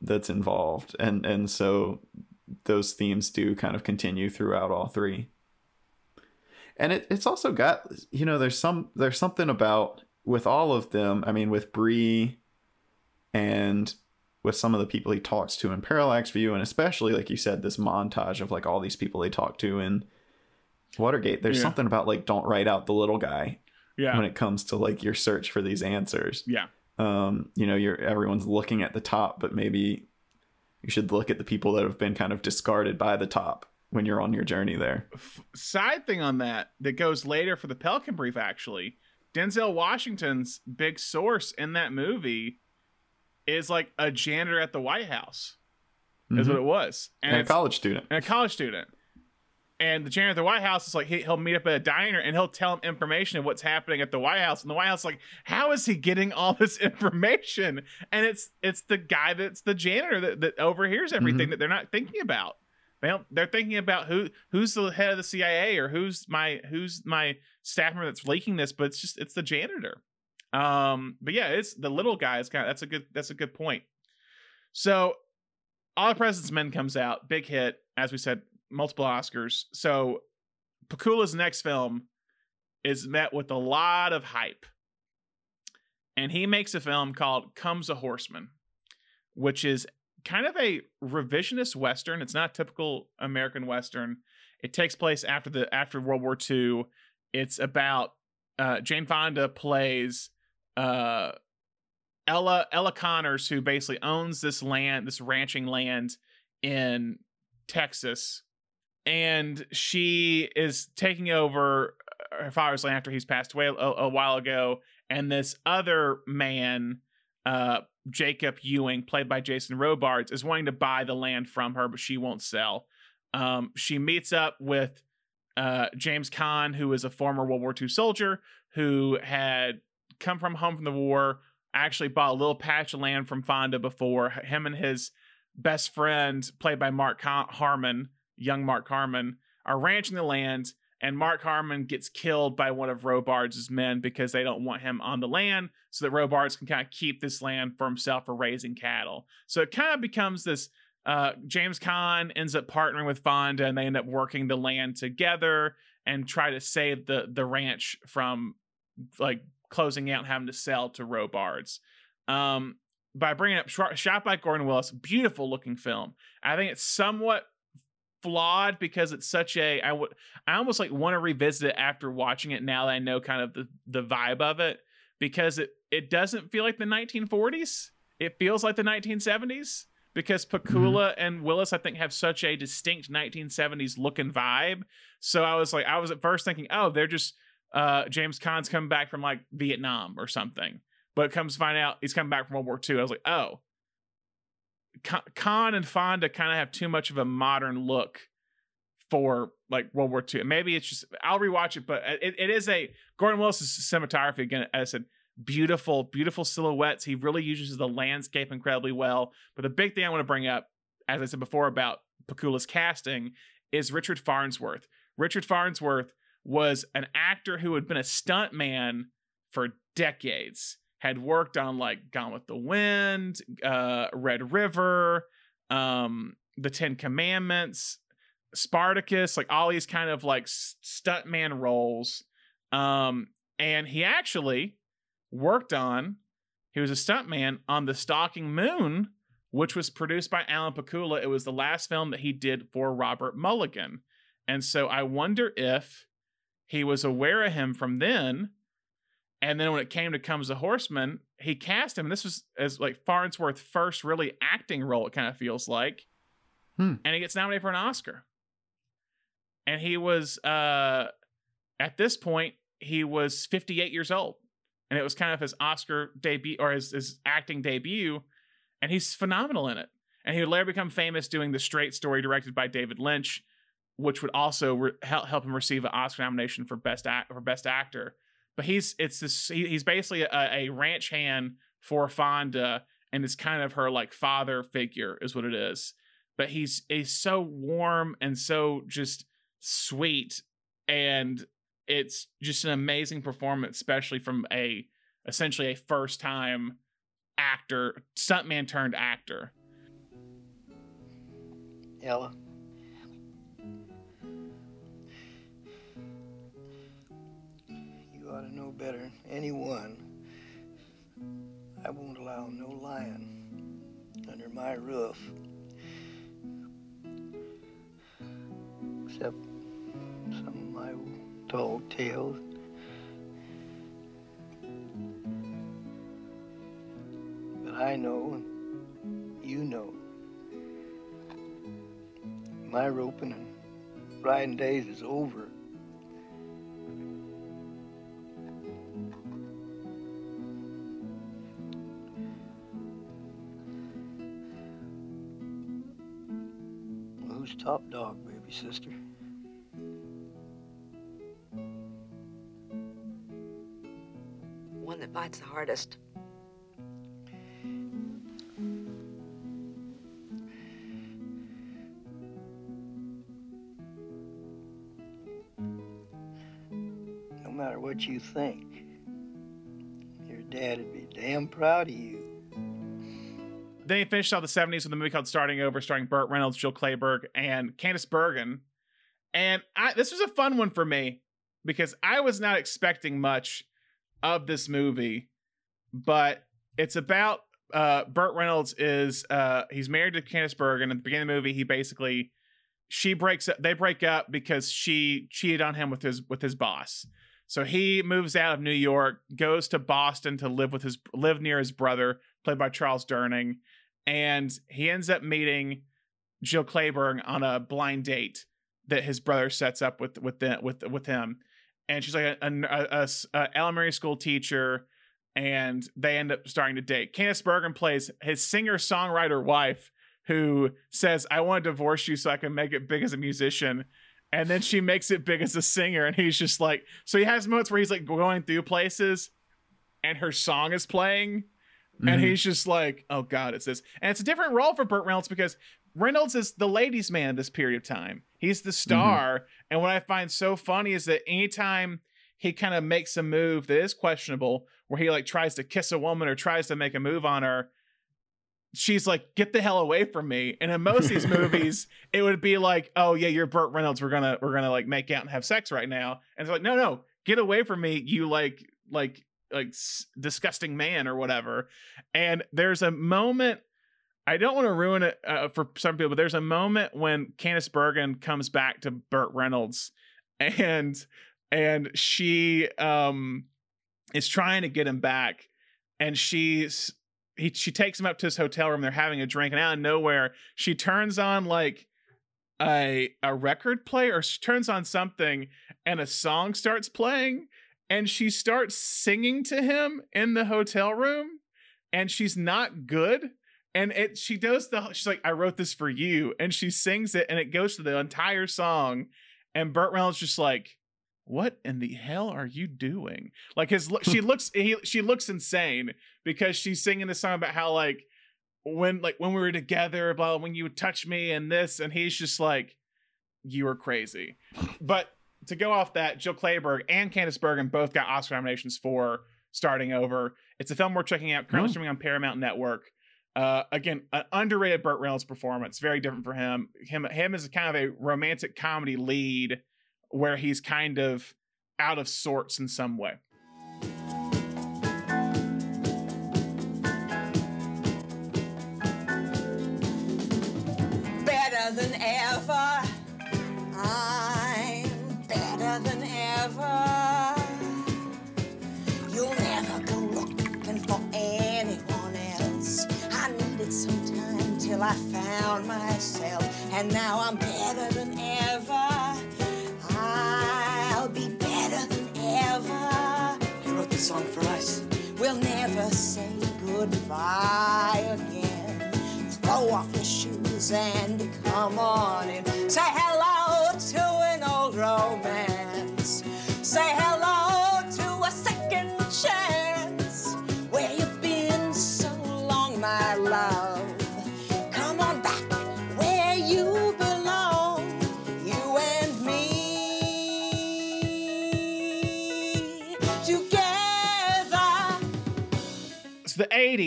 that's involved. And and so those themes do kind of continue throughout all three. And it, it's also got you know there's some there's something about with all of them i mean with Bree and with some of the people he talks to in parallax view and especially like you said this montage of like all these people they talk to in watergate there's Yeah. something about like don't write out the little guy Yeah. when it comes to like your search for these answers Yeah. um you know you're everyone's looking at the top but maybe you should look at the people that have been kind of discarded by the top when you're on your journey there Side thing on that that goes later for the Pelican Brief, actually. Denzel Washington's big source in that movie is like a janitor at the White House, is Mhm. what it was. and, a college student and a college student. And the janitor at the White House is like he, he'll meet up at a diner and he'll tell him information of what's happening at the White House. And the White House is like, how is he getting all this information? And it's it's the guy that's the janitor that, that overhears everything Mhm. that they're not thinking about. They don't, they're thinking about who who's the head of the CIA or who's my who's my staff member that's leaking this, but it's just it's the janitor. Um, but yeah, it's the little guy is kind of that's a good that's a good point. So all the President's Men comes out, big hit, as we said, multiple Oscars. So Pakula's next film is met with a lot of hype. And he makes a film called Comes a Horseman, which is kind of a revisionist western. It's not typical American western. It takes place after the after World War II. It's about uh, Jane Fonda plays uh, Ella Ella Connors, who basically owns this land, this ranching land in Texas, and she is taking over her father's land after he's passed away a, a while ago. And this other man, uh, Jacob Ewing, played by Jason Robards, is wanting to buy the land from her, but she won't sell. Um, she meets up with uh, James Caan, who is a former World War II soldier who had come from home from the war, actually bought a little patch of land from Fonda before. Him and his best friend, played by Mark Har- Harmon, young Mark Harmon, are ranching the land, and Mark Harmon gets killed by one of Robards' men because they don't want him on the land, so that Robards can kind of keep this land for himself for raising cattle. So it kind of becomes this. Uh, James Caan ends up partnering with Fonda, and they end up working the land together and try to save the the ranch from like closing out and having to sell to Robards. Um, by bringing up shot by Gordon Willis, beautiful looking film. I think it's somewhat flawed because it's such a I would I almost like want to revisit it after watching it now that I know kind of the the vibe of it because it it doesn't feel like the 1940s. It feels like the 1970s because Pakula and Willis I think have such a distinct 1970s look and vibe. So I was like I was at first thinking, "Oh, they're just uh James Caan's coming back from like Vietnam or something." But comes to find out he's coming back from World War II. I was like, "Oh, Caan and Fonda kind of have too much of a modern look for like World War II. Maybe it's just I'll rewatch it, but uh, it, it is a Gordon Willis's cinematography again. As I said, beautiful, beautiful silhouettes. He really uses the landscape incredibly well. But the big thing I want to bring up, as I said before about Pakula's casting, is Richard Farnsworth. Richard Farnsworth was an actor who had been a stunt man for decades had worked on like Gone with the Wind, uh, Red River, um, The Ten Commandments, Spartacus, like all these kind of like stuntman roles. Um, and he actually worked on. He was a stuntman on the Stalking Moon, which was produced by Alan Pakula. It was the last film that he did for Robert Mulligan, and so I wonder if he was aware of him from then. And then when it came to Comes a Horseman, he cast him. This was as like Farnsworth's first really acting role. It kind of feels like, Hmm. and he gets nominated for an Oscar. And he was uh, at this point he was 58 years old, and it was kind of his Oscar debut or his, his acting debut, and he's phenomenal in it. And he would later become famous doing the Straight Story, directed by David Lynch, which would also re- help help him receive an Oscar nomination for best act for best actor. But he's it's this he, he's basically a, a ranch hand for Fonda, and it's kind of her like father figure is what it is. But he's he's so warm and so just sweet, and it's just an amazing performance, especially from a essentially a first time actor, stuntman turned actor. Ella. Better anyone. I won't allow no lion under my roof. Except some of my dog tales. But I know, you know. My roping and riding days is over. Top dog, baby sister? One that bites the hardest. No matter what you think, your dad would be damn proud of you. Then he finished out the 70s with a movie called Starting Over, starring Burt Reynolds, Jill Clayburgh, and Candice Bergen. And I, this was a fun one for me because I was not expecting much of this movie, but it's about uh, Burt Reynolds is uh, he's married to Candice Bergen. At the beginning of the movie, he basically she breaks up. They break up because she cheated on him with his with his boss. So he moves out of New York, goes to Boston to live with his live near his brother, played by Charles Durning, and he ends up meeting Jill Clayburgh on a blind date that his brother sets up with with with with him, and she's like a, a, a, a elementary school teacher, and they end up starting to date. Candice Bergen plays his singer songwriter wife who says, "I want to divorce you so I can make it big as a musician." And then she makes it big as a singer, and he's just like, so he has moments where he's like going through places, and her song is playing, and Mhm. he's just like, oh god, it's this, and it's a different role for Burt Reynolds because Reynolds is the ladies' man in this period of time. He's the star, and what I find so funny is that anytime he kind of makes a move that is questionable, where he like tries to kiss a woman or tries to make a move on her, she's like, "Get the hell away from me!" And in most of these movies, it would be like, "Oh yeah, you're Burt Reynolds. We're gonna we're gonna like make out and have sex right now." And it's like, "No, no, get away from me, you like like like s- disgusting man or whatever." And there's a moment. I don't want to ruin it uh, for some people, but there's a moment when Candice Bergen comes back to Burt Reynolds, and and she um is trying to get him back, and she's he she takes him up to his hotel room. They're having a drink, and out of nowhere, she turns on like a a record player, or she turns on something, and a song starts playing, and she starts singing to him in the hotel room, and she's not good. And it she does the she's like, I wrote this for you, and she sings it, and it goes to the entire song, and Burt Reynolds just like, what in the hell are you doing? Like his look, she looks he she looks insane because she's singing this song about how like when like when we were together, blah, when you would touch me and this, and he's just like, you are crazy. But to go off that, Jill Clayburgh and Candice Bergen both got Oscar nominations for starting over. It's a film we're checking out currently Oh. streaming on Paramount Network. Uh, again, an underrated Burt Reynolds performance, very different for him. Him, him is kind of a romantic comedy lead where he's kind of out of sorts in some way. found myself, and now I'm better than ever. I'll be better than ever. He wrote the song for us. We'll never say goodbye again. Throw off your shoes and come on in. Say, hey!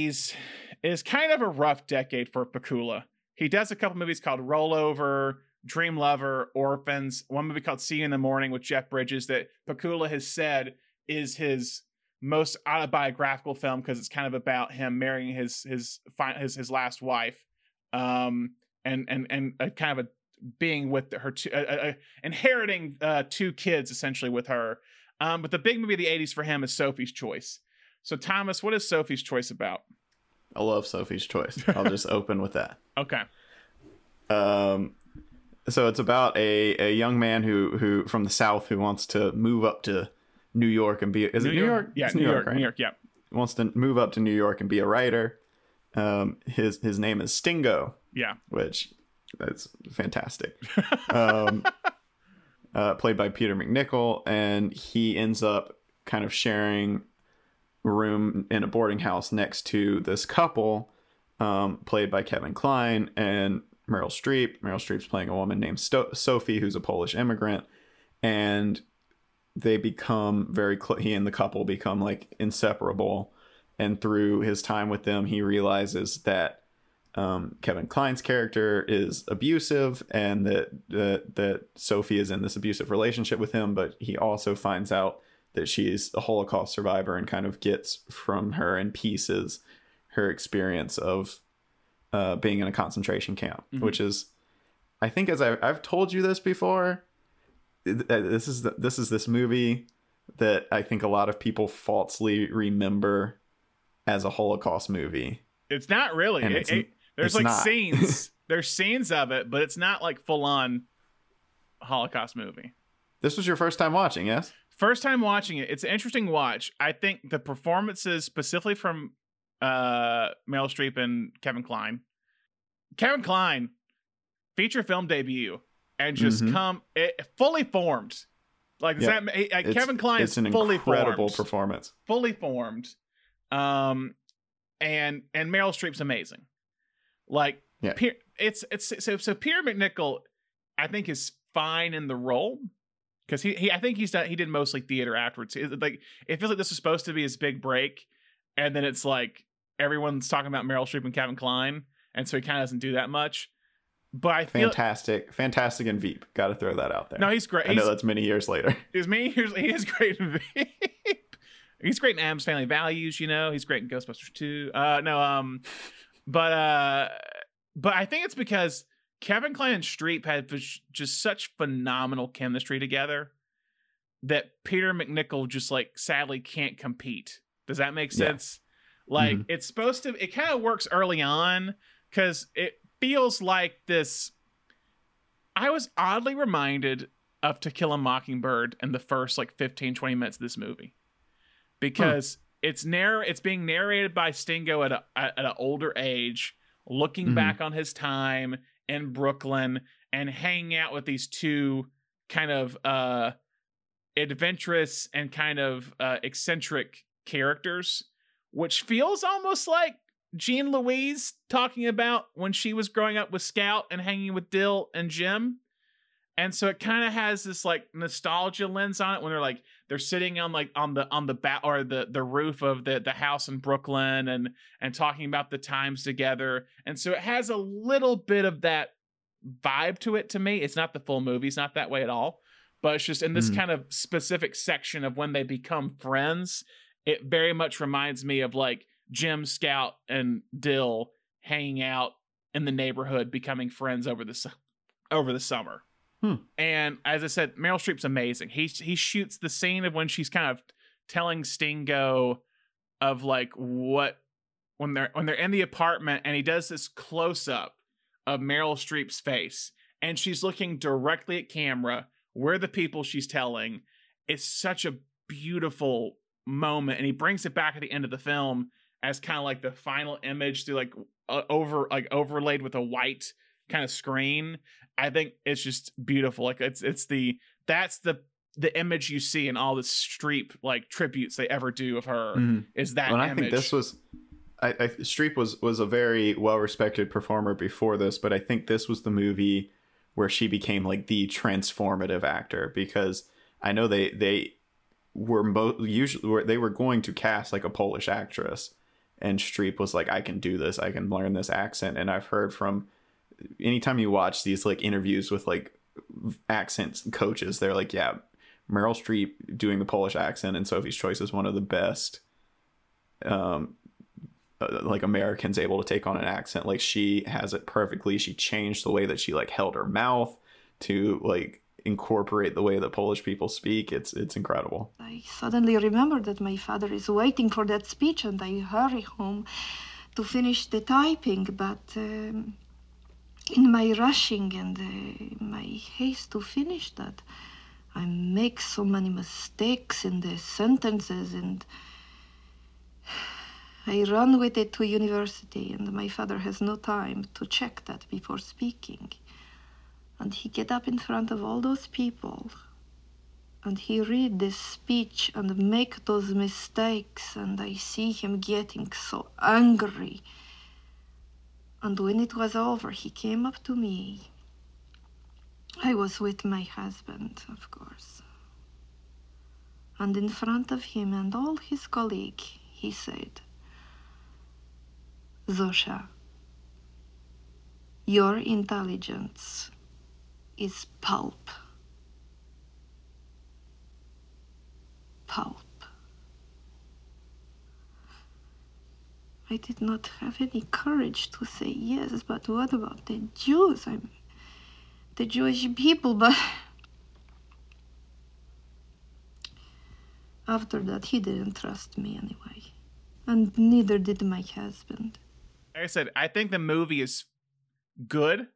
80s is kind of a rough decade for Pakula. He does a couple movies called Rollover, Dream Lover, Orphans, one movie called See You in the Morning with Jeff Bridges that Pakula has said is his most autobiographical film because it's kind of about him marrying his his his his last wife, um, and and and a kind of a being with her two, inheriting uh, two kids essentially with her. Um, but the big movie of the '80s for him is Sophie's Choice. So Thomas, what is Sophie's Choice about? I love Sophie's Choice. I'll just open with that. Okay. Um, so it's about a, a young man who who from the south who wants to move up to New York and be is it New York? Yeah, It's New York, right? New York, yeah. Wants to move up to New York and be a writer. Um, his his name is Stingo. Yeah. which that's fantastic. um, uh, played by Peter MacNicol, and he ends up kind of sharing room in a boarding house next to this couple, um, played by Kevin Kline and Meryl Streep. Meryl Streep's playing a woman named Sto- Sophie, who's a Polish immigrant, and they become very close. He and the couple become like inseparable. And through his time with them, he realizes that um, Kevin Kline's character is abusive, and that that that Sophie is in this abusive relationship with him. But he also finds out that she's a Holocaust survivor, and kind of gets from her in pieces her experience of uh, being in a concentration camp, Mhm. which is, I think, as I, I've told you this before, uh, this is the, this is this movie that I think a lot of people falsely remember as a Holocaust movie. It's not really. It- it's- it- there's it's like not. scenes. there's scenes of it, but it's not like full on Holocaust movie. This was your first time watching, yes? First time watching it, it's an interesting watch. I think the performances, specifically from uh Meryl Streep and Kevin Kline, Kevin Kline, feature film debut, and just Mhm. come it, fully formed. Like, Yeah. that, It's- Kevin Kline it's is an fully incredible formed. performance. fully formed. Um, and and Meryl Streep's amazing. Like, Yeah. Pier, it's it's so so Peter MacNicol, I think is fine in the role because he, he I think he's done he did mostly theater afterwards. It- like it feels like this was supposed to be his big break, and then it's like everyone's talking about Meryl Streep and Kevin Kline, and so he kind of doesn't do that much. But I feel Fantastic, fantastic in Veep. Got to throw that out there. No, he's great. I know He's- that's many years later. Is me? Here's, he is great in Veep. He's great in Addams Family Values. You know, he's great in Ghostbusters 2. Uh, no, um, but uh, but I think it's because Kevin Kline and Streep had just such phenomenal chemistry together that Peter MacNicol just like sadly can't compete. Does that make Yeah. sense? Like Mhm. it's supposed to. It kind of works early on because it feels like this. I was oddly reminded of To Kill a Mockingbird in the first like 15, 20 minutes of this movie. Because it's narr- it's being narrated by Stingo at a at an older age, looking Mhm. back on his time in Brooklyn and hanging out with these two kind of uh adventurous and kind of uh eccentric characters, which feels almost like Jean Louise talking about when she was growing up with Scout and hanging with Dill and Jem. And so it kind of has this like nostalgia lens on it when they're like they're sitting on like on the on the back or the the roof of the the house in Brooklyn and and talking about the times together. And so it has a little bit of that vibe to it to me. It's not the full movie, it's not that way at all. But it's just in this Mhm. kind of specific section of when they become friends, it very much reminds me of like Jem Scout and Dill hanging out in the neighborhood, becoming friends over the over the summer. Hmm. And as I said, Meryl Streep's amazing. He he shoots the scene of when she's kind of telling Stingo of like what when they're when they're in the apartment and he does this close up of Meryl Streep's face and she's looking directly at camera. We're the people she's telling. It's such a beautiful moment and he brings it back at the end of the film as kind of like the final image through like uh, over like overlaid with a white kind of screen. I think it's just beautiful. Like it's it's the that's the the image you see in all the Streep like tributes they ever do of her Mhm. is that Well, and I think this was, I, I Streep was was a very well respected performer before this, but I think this was the movie where she became like the transformative actor because I know they they were mo- usually were, they were going to cast like a Polish actress, and Streep was like, I can do this, I can learn this accent, and I've heard from anytime you watch these like interviews with like accent coaches, they're like, yeah. Meryl Streep doing the Polish accent in Sophie's Choice is one of the best um uh, like Americans able to take on an accent like she has it perfectly she changed the way that she like held her mouth to like incorporate the way that Polish people speak it's it's incredible I suddenly remember that my father is waiting for that speech, and I hurry home to finish the typing. But um, in my rushing and uh, my haste to finish that, I make so many mistakes in the sentences, and I run with it to university, and my father has no time to check that before speaking. And he get up in front of all those people and he read this speech and make those mistakes and i see him getting so angry and when it was over he came up to me. I was with my husband of course. And in front of him and all his colleagues, he said Zosia your intelligence is pulp. Pulp. I did not have any courage to say yes, but what about the Jews? I'm the Jewish people, but after that he didn't trust me anyway. And neither did my husband. like I said, I think the movie is good.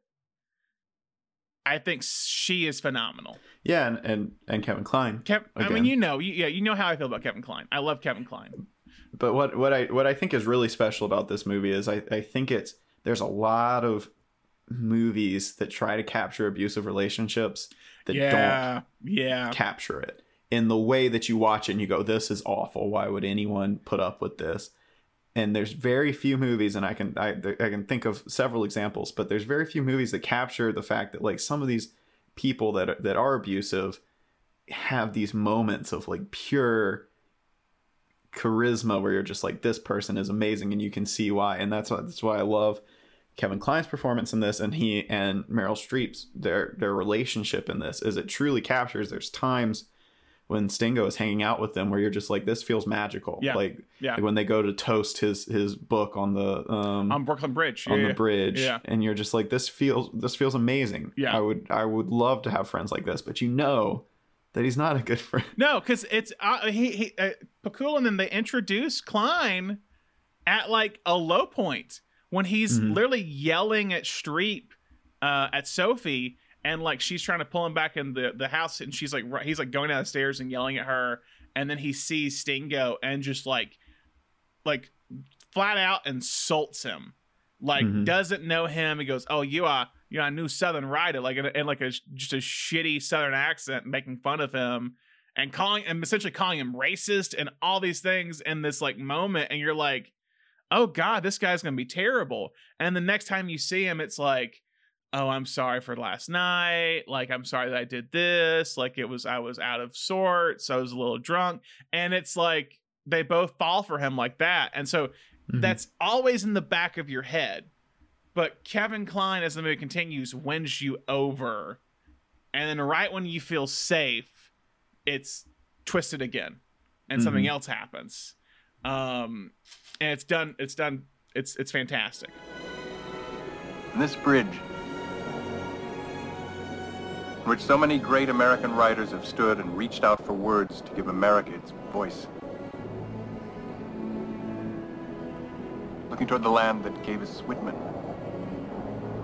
I think she is phenomenal. yeah and and, and Kevin Kline Kev, I mean, you know, you, yeah, you know how I feel about Kevin Kline. I love Kevin Kline. But what what I what I think is really special about this movie is I I think it's there's a lot of movies that try to capture abusive relationships that yeah, don't yeah. capture it. In the way that you watch it and you go this is awful. Why would anyone put up with this? And there's very few movies and i can I, I can think of several examples but there's very few movies that capture the fact that like some of these people that are, that are abusive have these moments of like pure charisma where you're just like this person is amazing and you can see why and that's why that's why I love Kevin Kline's performance in this and he and Meryl Streep's their their relationship in this is it truly captures there's times when Stingo is hanging out with them where you're just like this feels magical Yeah. like, Yeah. like when they go to toast his his book on the um On Brooklyn Bridge. on yeah, the yeah. bridge Yeah. and you're just like this feels this feels amazing Yeah. I would I would love to have friends like this but you know that he's not a good friend No, because it's uh, he he uh, Pakula and then they introduce Kline at like a low point when he's Mhm. literally yelling at Streep uh, at Sophie and like she's trying to pull him back in the the house and she's like he's like going down the stairs and yelling at her and then he sees Stingo and just like like flat out insults him like Mhm. doesn't know him he goes oh you are you're a new southern writer like in, in like a just a shitty southern accent making fun of him and calling and essentially calling him racist and all these things in this like moment. And you're like oh god this guy's gonna be terrible. And the next time you see him it's like oh i'm sorry for last night. Like i'm sorry that i did this. Like it was i was out of sorts. I was a little drunk. And it's like they both fall for him like that. And so Mhm. that's always in the back of your head but kevin kline as the movie continues wins you over and then right when you feel safe it's twisted again and something Mhm. else happens um and it's done it's done it's it's fantastic this bridge, which so many great American writers have stood and reached out for words to give America its voice. Looking toward the land that gave us Whitman, who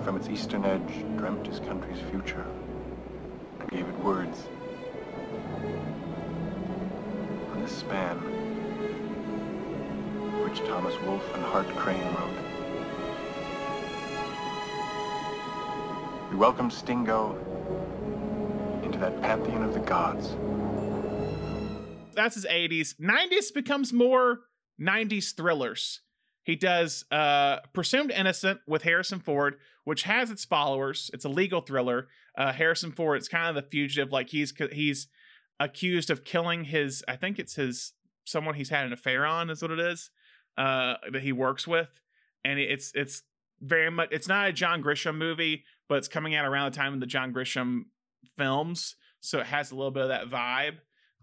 from its eastern edge dreamt his country's future and gave it words. On this span, which Thomas Wolfe and Hart Crane wrote, We welcome Stingo into that pantheon of the gods. That's his 80s. 90s becomes more 90s thrillers. He does uh, Presumed Innocent with Harrison Ford, which has its followers. It's a legal thriller. Uh, Harrison Ford, it's kind of the fugitive. Like he's he's accused of killing his, I think it's his someone he's had an affair on, is what it is, uh, that he works with, and it's it's very much. It's not a John Grisham movie, but it's coming out around the time of the John Grisham films, so it has a little bit of that vibe.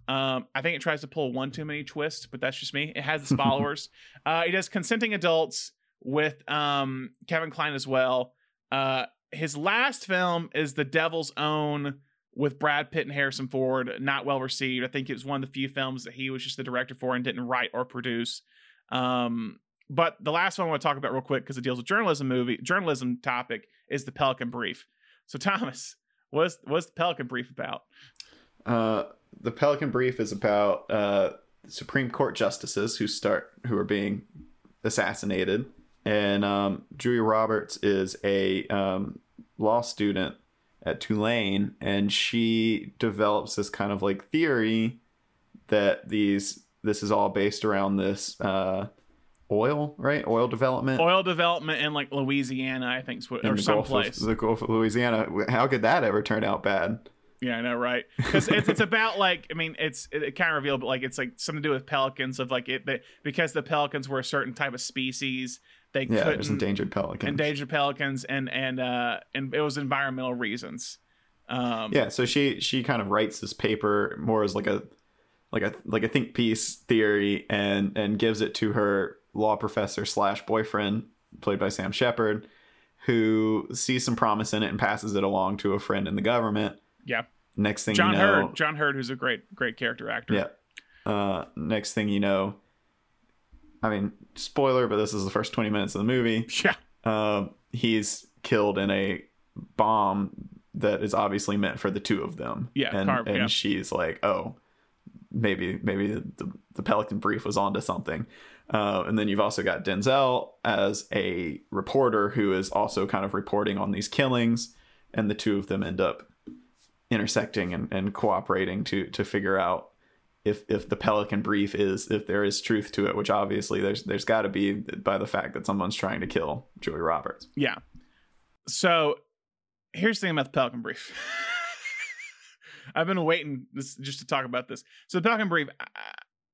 Um, I think it tries to pull one too many twists, but that's just me. It has its followers. uh, he does consenting adults with um, Kevin Kline as well. Uh, his last film is The Devil's Own with Brad Pitt and Harrison Ford. Not well received. I think it was one of the few films that he was just the director for and didn't write or produce. Um, but the last one I want to talk about real quick because it deals with journalism movie journalism topic is the Pelican Brief. So Thomas, what's what's the Pelican Brief about? Uh, the Pelican Brief is about uh, Supreme Court justices who start who are being assassinated, and um, Julia Roberts is a um, law student at Tulane, and she develops this kind of like theory that these this is all based around this uh, oil, right? Oil development. Oil development in like Louisiana, I think, is what, in or the Gulf of- the Gulf of Louisiana. How could that ever turn out bad? Yeah, I know, right? Because it's, it's about like I mean, it's it, it kind of revealed, but like it's like something to do with pelicans of like it they, because the pelicans were a certain type of species. They Yeah, couldn't there's endangered pelicans. endangered pelicans, and and uh and it was environmental reasons. Um, yeah so she she kind of writes this paper more as like a like a like a think piece theory and and gives it to her law professor slash boyfriend played by sam shepard who sees some promise in it and passes it along to a friend in the government yeah. next thing John you know Heard, John Heard, who's a great great character actor. yeah uh next thing you know i mean spoiler but this is the first 20 minutes of the movie yeah um he's killed in a bomb that is obviously meant for the two of them Yeah, and, and yeah. she's like oh maybe maybe the, the, the pelican brief was onto something uh, and then you've also got denzel as a reporter who is also kind of reporting on these killings and the two of them end up intersecting and, and cooperating to to figure out if if the pelican brief is if there is truth to it which obviously there's there's got to be by the fact that someone's trying to kill Julie Roberts Yeah. So here's the thing about the Pelican Brief. I've been waiting this, just to talk about this. So the Pelican Brief,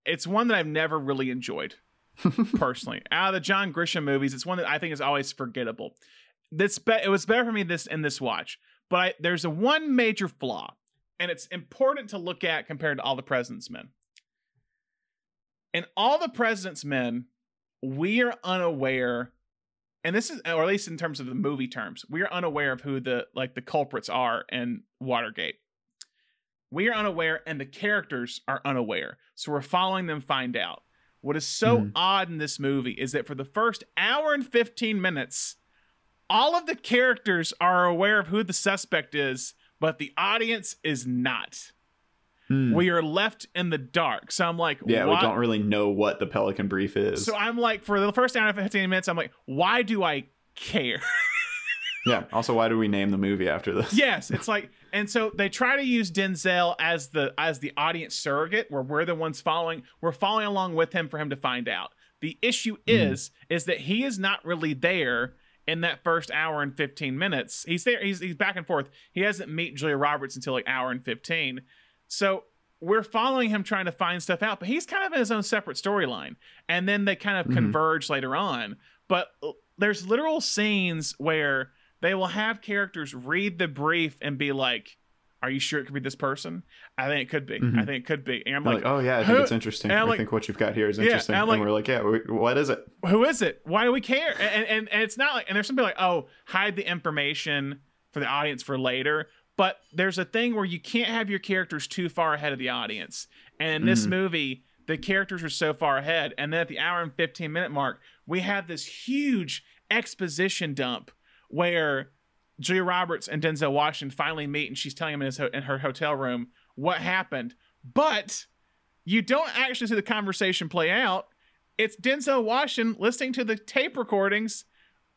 it's one that I've never really enjoyed personally. Out of the John Grisham movies, it's one that I think is always forgettable. This be- it was better for me this in this watch, but I, there's a one major flaw, and it's important to look at compared to all the President's Men. In all the President's Men, we are unaware and this is or at least in terms of the movie terms we are unaware of who the like the culprits are in watergate we are unaware and the characters are unaware so we're following them find out what is so Mhm. odd in this movie is that for the first hour and 15 minutes all of the characters are aware of who the suspect is but the audience is not. Hmm. we are left in the dark. So i'm like yeah why- we don't really know what the pelican brief is. So i'm like for the first hour and 15 minutes i'm like why do i care? Yeah also why do we name the movie after this? Yes it's like and so they try to use denzel as the as the audience surrogate where we're the ones following we're following along with him for him to find out. The issue is is that he is not really there in that first hour and 15 minutes. He's there he's, he's back and forth. He doesn't meet julia roberts until like hour and 15 so we're following him trying to find stuff out but he's kind of in his own separate storyline and then they kind of Mhm. converge later on. But uh, there's literal scenes where they will have characters read the brief and be like are you sure it could be this person i think it could be i Mhm. think it could be and i'm like, like, oh yeah i think who- it's interesting i like, think what you've got here is Yeah, interesting and I'm and like- we're like yeah wh- what is it who is it? Why do we care? And, and and it's not like and there's something like oh hide the information for the audience for later. But there's a thing where you can't have your characters too far ahead of the audience. And in this Mhm. movie, the characters are so far ahead, and then at the hour and 15 minute mark, we have this huge exposition dump where Julia Roberts and Denzel Washington finally meet, and she's telling him in, his ho- in her hotel room what happened. But you don't actually see the conversation play out. It's Denzel Washington listening to the tape recordings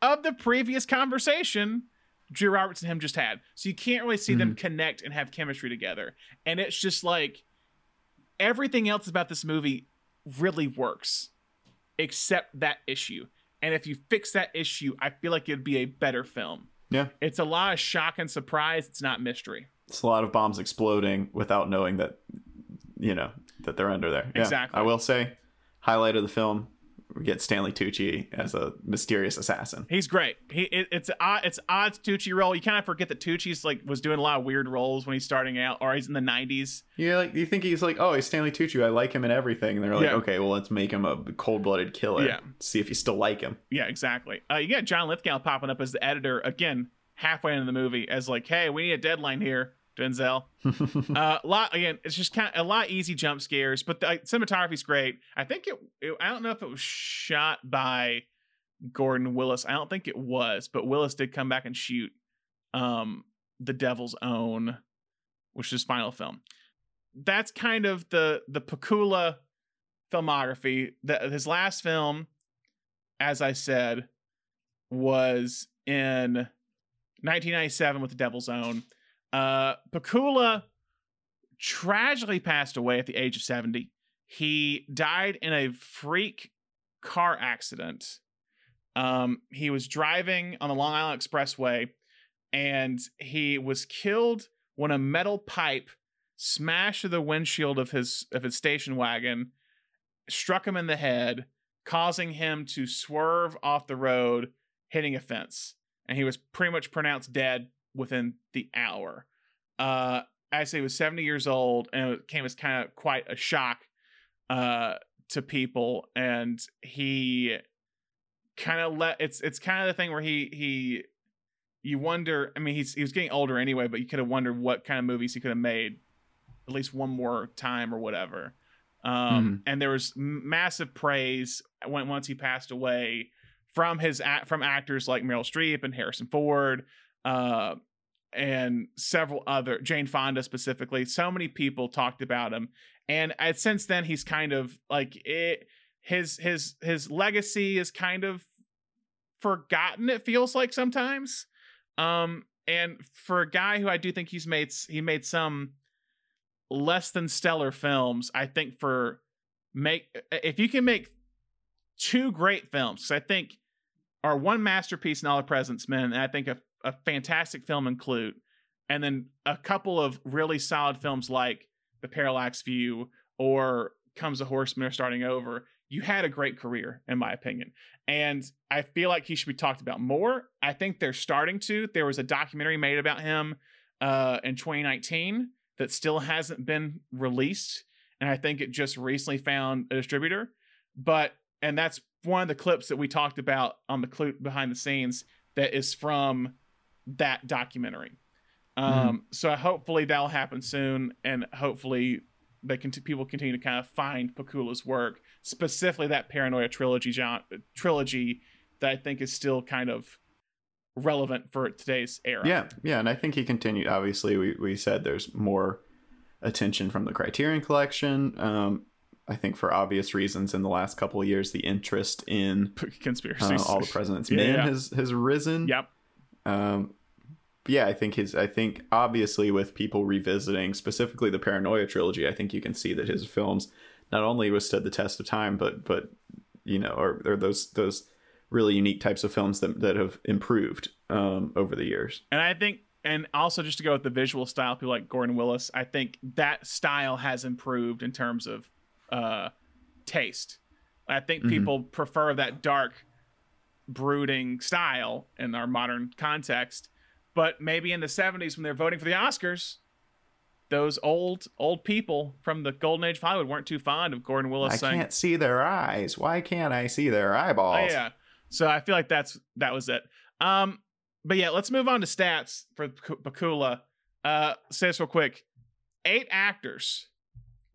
of the previous conversation Drew Roberts and him just had. So you can't really see them mm-hmm. connect and have chemistry together. And it's just like everything else about this movie really works except that issue. And if you fix that issue, I feel like it'd be a better film. Yeah. It's a lot of shock and surprise. It's not mystery. It's a lot of bombs exploding without knowing that, you know, that they're under there. Yeah. Exactly. I will say, highlight of the film, we get Stanley Tucci as a mysterious assassin. He's great. He it, it's odd it's odd Tucci role. You kind of forget that Tucci's like was doing a lot of weird roles when he's starting out, or he's in the '90s. Yeah, like you think he's like, oh, he's Stanley Tucci. I like him in everything. And they're like, Yeah. okay, well, let's make him a cold-blooded killer. Yeah. See if you still like him. Yeah, exactly. Uh, you got John Lithgow popping up as the editor again halfway into the movie as like, hey, we need a deadline here, Denzel. uh, a lot again. It's just kind of a lot easy jump scares, but the like, cinematography's great. I think it, it. I don't know if it was shot by Gordon Willis. I don't think it was, but Willis did come back and shoot um, the Devil's Own, which is his final film. That's kind of the the Pakula filmography. That his last film, as I said, was in 1997 with the Devil's Own. Uh, Pakula tragically passed away at the age of 70. He died in a freak car accident. Um, he was driving on the Long Island Expressway and he was killed when a metal pipe smashed the windshield of his of his station wagon, struck him in the head, causing him to swerve off the road, hitting a fence. And he was pretty much pronounced dead within the hour. Uh, I say he was 70 years old, and it came as kind of quite a shock uh, to people. And he kind of let it's it's kind of the thing where he he you wonder. I mean, he's he was getting older anyway, but you could have wondered what kind of movies he could have made at least one more time or whatever. Um, And there was massive praise when once he passed away from his act from actors like Meryl Streep and Harrison Ford, uh, and several other Jane Fonda specifically. So many people talked about him, and uh, since then he's kind of like it. His his his legacy is kind of forgotten. It feels like sometimes, um, and for a guy who I do think he's made he made some less than stellar films. I think for make if you can make two great films, I think are one masterpiece in All the President's Men, and I think a, a fantastic film in Klute, and then a couple of really solid films like The Parallax View or Comes a Horseman or Starting Over. You had a great career, in my opinion. And I feel like he should be talked about more. I think they're starting to. There was a documentary made about him uh, in 2019 that still hasn't been released. And I think it just recently found a distributor. But, and that's one of the clips that we talked about on the Klute behind the scenes that is from that documentary. Um, So hopefully that'll happen soon. And hopefully they can people continue to kind of find Pakula's work, specifically that Paranoia trilogy genre, trilogy that I think is still kind of relevant for today's era. Yeah, yeah, and I think he continued. Obviously, we we said there's more attention from the Criterion Collection. Um, I think for obvious reasons, in the last couple of years, the interest in conspiracies, uh, all the President's Yeah, Men, yeah. has has risen. Yep. Um, yeah, I think his. I think obviously with people revisiting specifically the Paranoia trilogy, I think you can see that his films not only withstood the test of time, but but you know, or, or those those really unique types of films that that have improved um, over the years. And I think, and also just to go with the visual style, people like Gordon Willis, I think that style has improved in terms of uh, taste. I think Mhm. people prefer that dark, brooding style in our modern context. But maybe in the 70s when they're voting for the Oscars, those old old people from the golden age of Hollywood weren't too fond of Gordon Willis I saying, can't see their eyes. Why can't I see their eyeballs? Oh, yeah. So I feel like that's that was it. Um, but yeah, let's move on to stats for Pakula. Uh, say this real quick: eight actors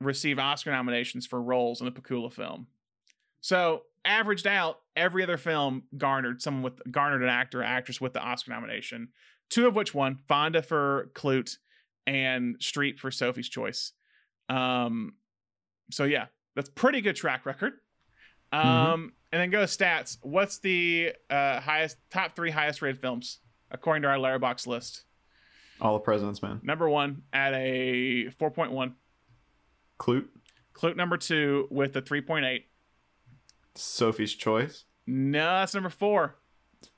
receive Oscar nominations for roles in the Pakula film. So averaged out, every other film garnered someone with garnered an actor actress with the Oscar nomination. Two of which won: Fonda for Klute and Streep for Sophie's Choice. Um, so yeah, that's pretty good track record. Um, and then go to stats. What's the uh highest top three highest rated films according to our Letterboxd list. All the President's Men. Number one at a 4.1. Klute. Klute number two with a 3.8. Sophie's Choice. No, that's number four.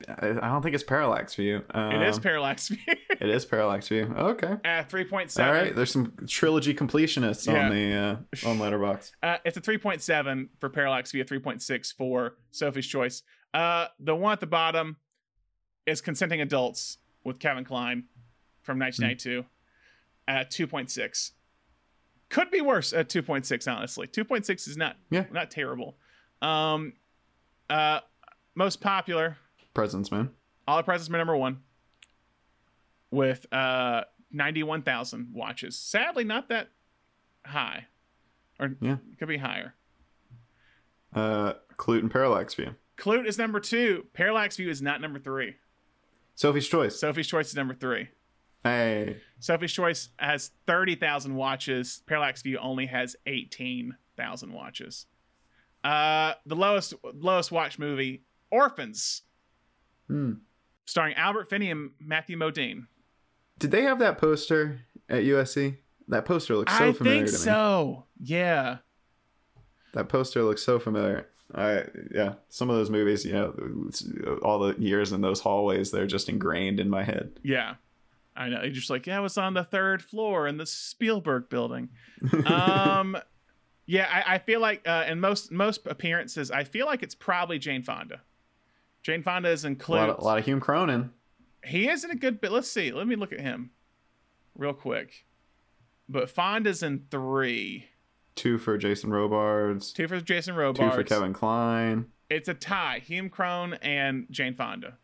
I don't think it's Parallax View. Um, it is Parallax View it is Parallax View. Okay. at 3.7. All right. There's some trilogy completionists Yeah. on the uh, on Letterboxd. Uh, it's a 3.7 for Parallax View, a 3.6 for Sophie's Choice. Uh, the one at the bottom is Consenting Adults with Kevin Kline from 1992 at 2.6. Could be worse at 2.6, honestly. 2.6 is not Yeah. not terrible. Um, uh, most popular, President's man. All the President's Men number one with uh 91,000 watches. Sadly, not that high. Or Yeah. could be higher. Uh, Klute and Parallax View. Klute is number two. Parallax View is not number three. Sophie's Choice. Sophie's Choice is number three. Hey. Sophie's Choice has 30,000 watches. Parallax View only has 18,000 watches. Uh, the lowest lowest watched movie, Orphans, Hmm. starring Albert Finney and Matthew Modine. Did they have that poster at USC? That poster looks so I familiar think to me. so. Yeah. That poster looks so familiar. I yeah, some of those movies, you know, all the years in those hallways, they're just ingrained in my head. Yeah. I know. You're just like, yeah, I was on the third floor in the Spielberg building. Um, yeah, I, I feel like uh, in most most appearances, I feel like it's probably Jane Fonda. Jane Fonda is A lot, included. of, a lot of Hume Cronyn. He is in a good bit. Let's see. Let me look at him real quick. But Fonda's in three. Two for Jason Robards. Two for Jason Robards. Two for Kevin Kline. It's a tie. Hume Cronyn and Jane Fonda.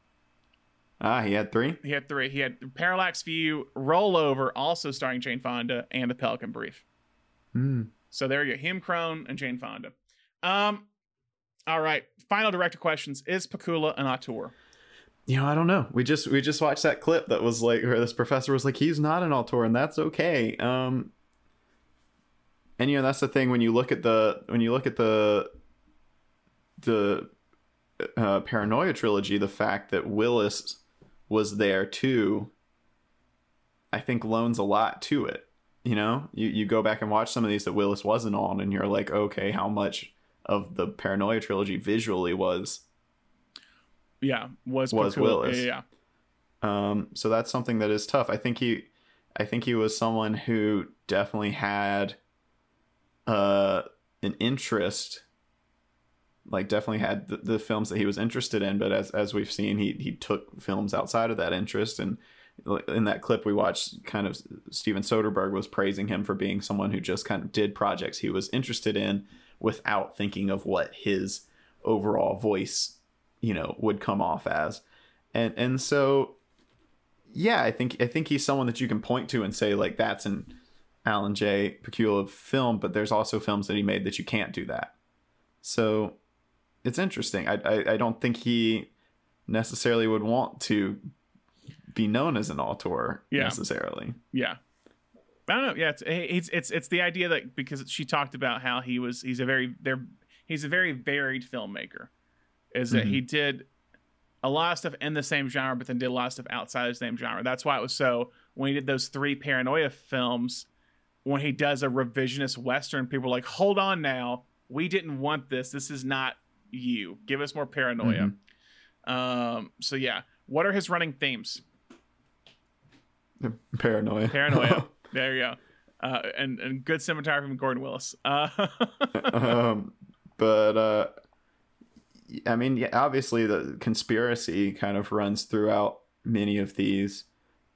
Ah, he had three. He had three. He had Parallax View, Rollover, also starring Jane Fonda, and The Pelican Brief. Hmm. So there you go. Hume Cronyn and Jane Fonda. Um, all right. Final director questions. Is Pakula an auteur? You know, I don't know. We just we just watched that clip that was like where this professor was like, he's not an auteur, and that's okay. Um and you know, that's the thing when you look at the when you look at the the uh, paranoia trilogy, the fact that Willis was there too, I think loans a lot to it. You know, you, you go back and watch some of these that Willis wasn't on, and you're like, okay, how much of the paranoia trilogy visually was Yeah, was Was Pakula- Willis. Yeah, yeah. Um, so that's something that is tough. I think he, I think he was someone who definitely had, uh, an interest. Like definitely had the, the films that he was interested in, but as as we've seen, he he took films outside of that interest. And in that clip we watched, kind of Steven Soderbergh was praising him for being someone who just kind of did projects he was interested in without thinking of what his overall voice, you know, would come off as. And and so yeah, I think I think he's someone that you can point to and say like that's an Alan J. Pakula film, but there's also films that he made that you can't do that. So it's interesting. I I, I don't think he necessarily would want to be known as an auteur Yeah. necessarily. Yeah. I don't know. Yeah, it's it's it's it's the idea that because she talked about how he was he's a very there he's a very varied filmmaker. Is that Mhm. he did a lot of stuff in the same genre, but then did a lot of stuff outside of the same genre. That's why it was so when he did those three paranoia films, when he does a revisionist western, people are like, "Hold on now, we didn't want this. This is not you. Give us more paranoia." Um. So yeah, what are his running themes? Paranoia. Paranoia. there you go. Uh, and and good cinematography from Gordon Willis. Uh, um, but uh, I mean, yeah, obviously the conspiracy kind of runs throughout many of these.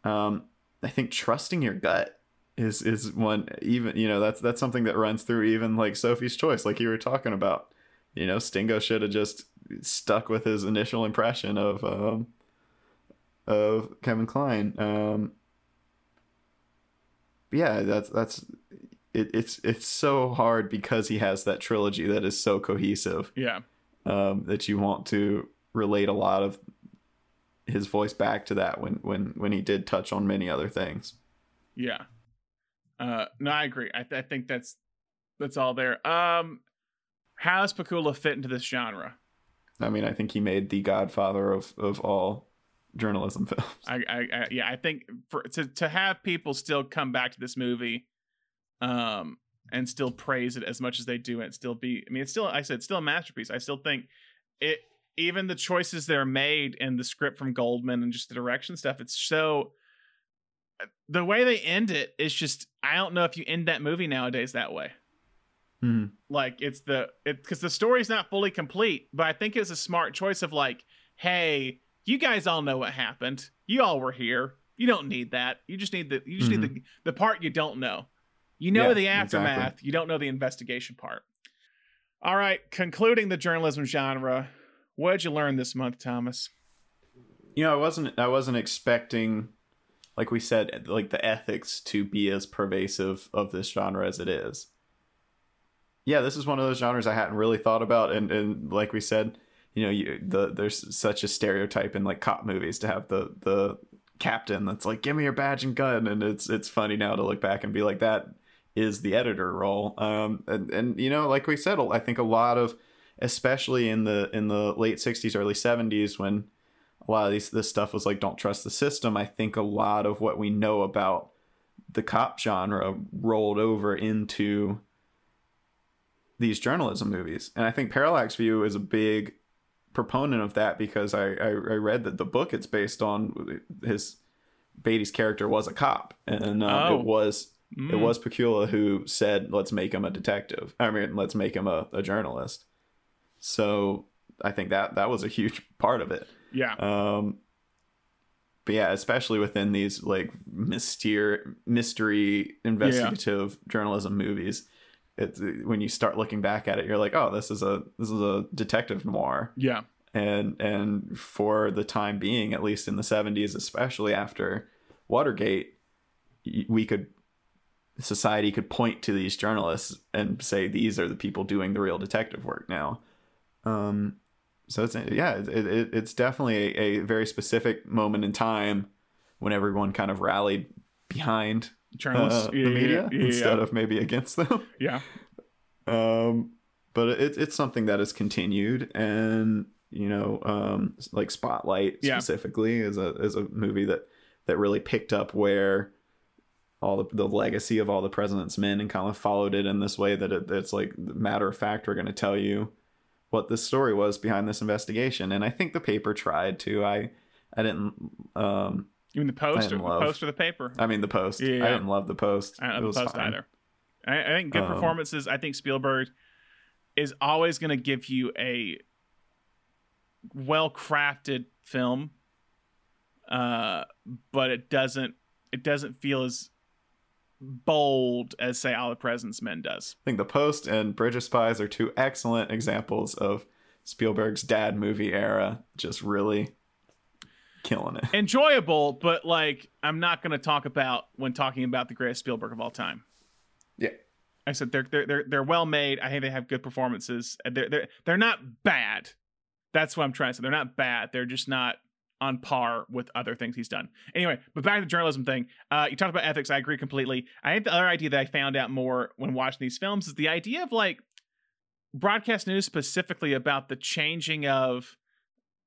Um, I think trusting your gut is is one even you know that's that's something that runs through even like Sophie's Choice, like you were talking about. You know, Stingo should have just stuck with his initial impression of um, of Kevin Kline. Um, yeah, that's that's it, it's it's so hard because he has that trilogy that is so cohesive. Yeah. Um, that you want to relate a lot of his voice back to that when when when he did touch on many other things. yeah. Uh, no, I agree. I, th- I think that's that's all there. Um, how does Pakula fit into this genre? I mean, I think he made the Godfather of of all journalism films. I, I, I yeah, I think for to to have people still come back to this movie, um, and still praise it as much as they do, and still be. I mean, it's still. I said, it's still a masterpiece. I still think it. Even the choices that are made in the script from Goldman and just the direction stuff, it's so. The way they end it is just. I don't know if you end that movie nowadays that way. Mhm. Like it's the it because the story's not fully complete, but I think it's a smart choice of like, hey, you guys all know what happened. You all were here. You don't need that. You just need the you just need the mm-hmm. the part you don't know. You know Yeah, the exactly. aftermath. You don't know the investigation part. All right, concluding the journalism genre. What did you learn this month, Thomas? you know i wasn't i wasn't expecting like we said like the ethics to be as pervasive of this genre as it is yeah this is one of those genres i hadn't really thought about and and like we said you know you, the there's such a stereotype in like cop movies to have the the captain that's like give me your badge and gun and it's it's funny now to look back and be like that is the editor role. Um and and you know like we said i think a lot of especially in the in the late 60s early 70s when a lot of these this stuff was like don't trust the system i think a lot of what we know about the cop genre rolled over into these journalism movies. And i think parallax view is a big proponent of that because i i, I read that the book it's based on his beatty's character was a cop and um, Oh. it was it Mm. was Pakula who said let's make him a detective i mean let's make him a, a journalist so i think that that was a huge part of it Yeah. um, but yeah, especially within these like myster- mystery investigative journalism movies, it's when you start looking back at it, you're like, oh, this is a this is a detective noir, Yeah. and and for the time being, at least in the '70s, especially after Watergate, we could society could point to these journalists and say these are the people doing the real detective work now. Um, so it's yeah, it, it, it's definitely a, a very specific moment in time when everyone kind of rallied behind Journalists. uh, Yeah, the media yeah, instead of maybe against them. Yeah. Um, but it, it's something that has continued, and you know, um, like Spotlight specifically is a is a movie that that really picked up where all the, the legacy of all the president's men and kind of followed it in this way that it, it's like matter of fact we're going to tell you what this story was behind this investigation and i think the paper tried to i i didn't um Even the poster, didn't the love- poster, the paper. i mean the post Yeah. i didn't love the post I It don't love the post fine. either. I, I think good Um, performances. I think Spielberg is always going to give you a well crafted film, uh, but it doesn't it doesn't feel as bold as say All the President's Men does. I think The Post and Bridge of Spies are two excellent examples of Spielberg's dad movie era just really killing it. Enjoyable, but like I'm not going to talk about when talking about the greatest Spielberg of all time. Yeah. I said they're they're they're, they're well made. I think they have good performances. They're they're they're not bad. That's what I'm trying to say. They're not bad. They're just not on par with other things he's done. Anyway, but back to the journalism thing. Uh, you talked about ethics. I agree completely. I think the other idea that I found out more when watching these films is the idea of like broadcast news specifically about the changing of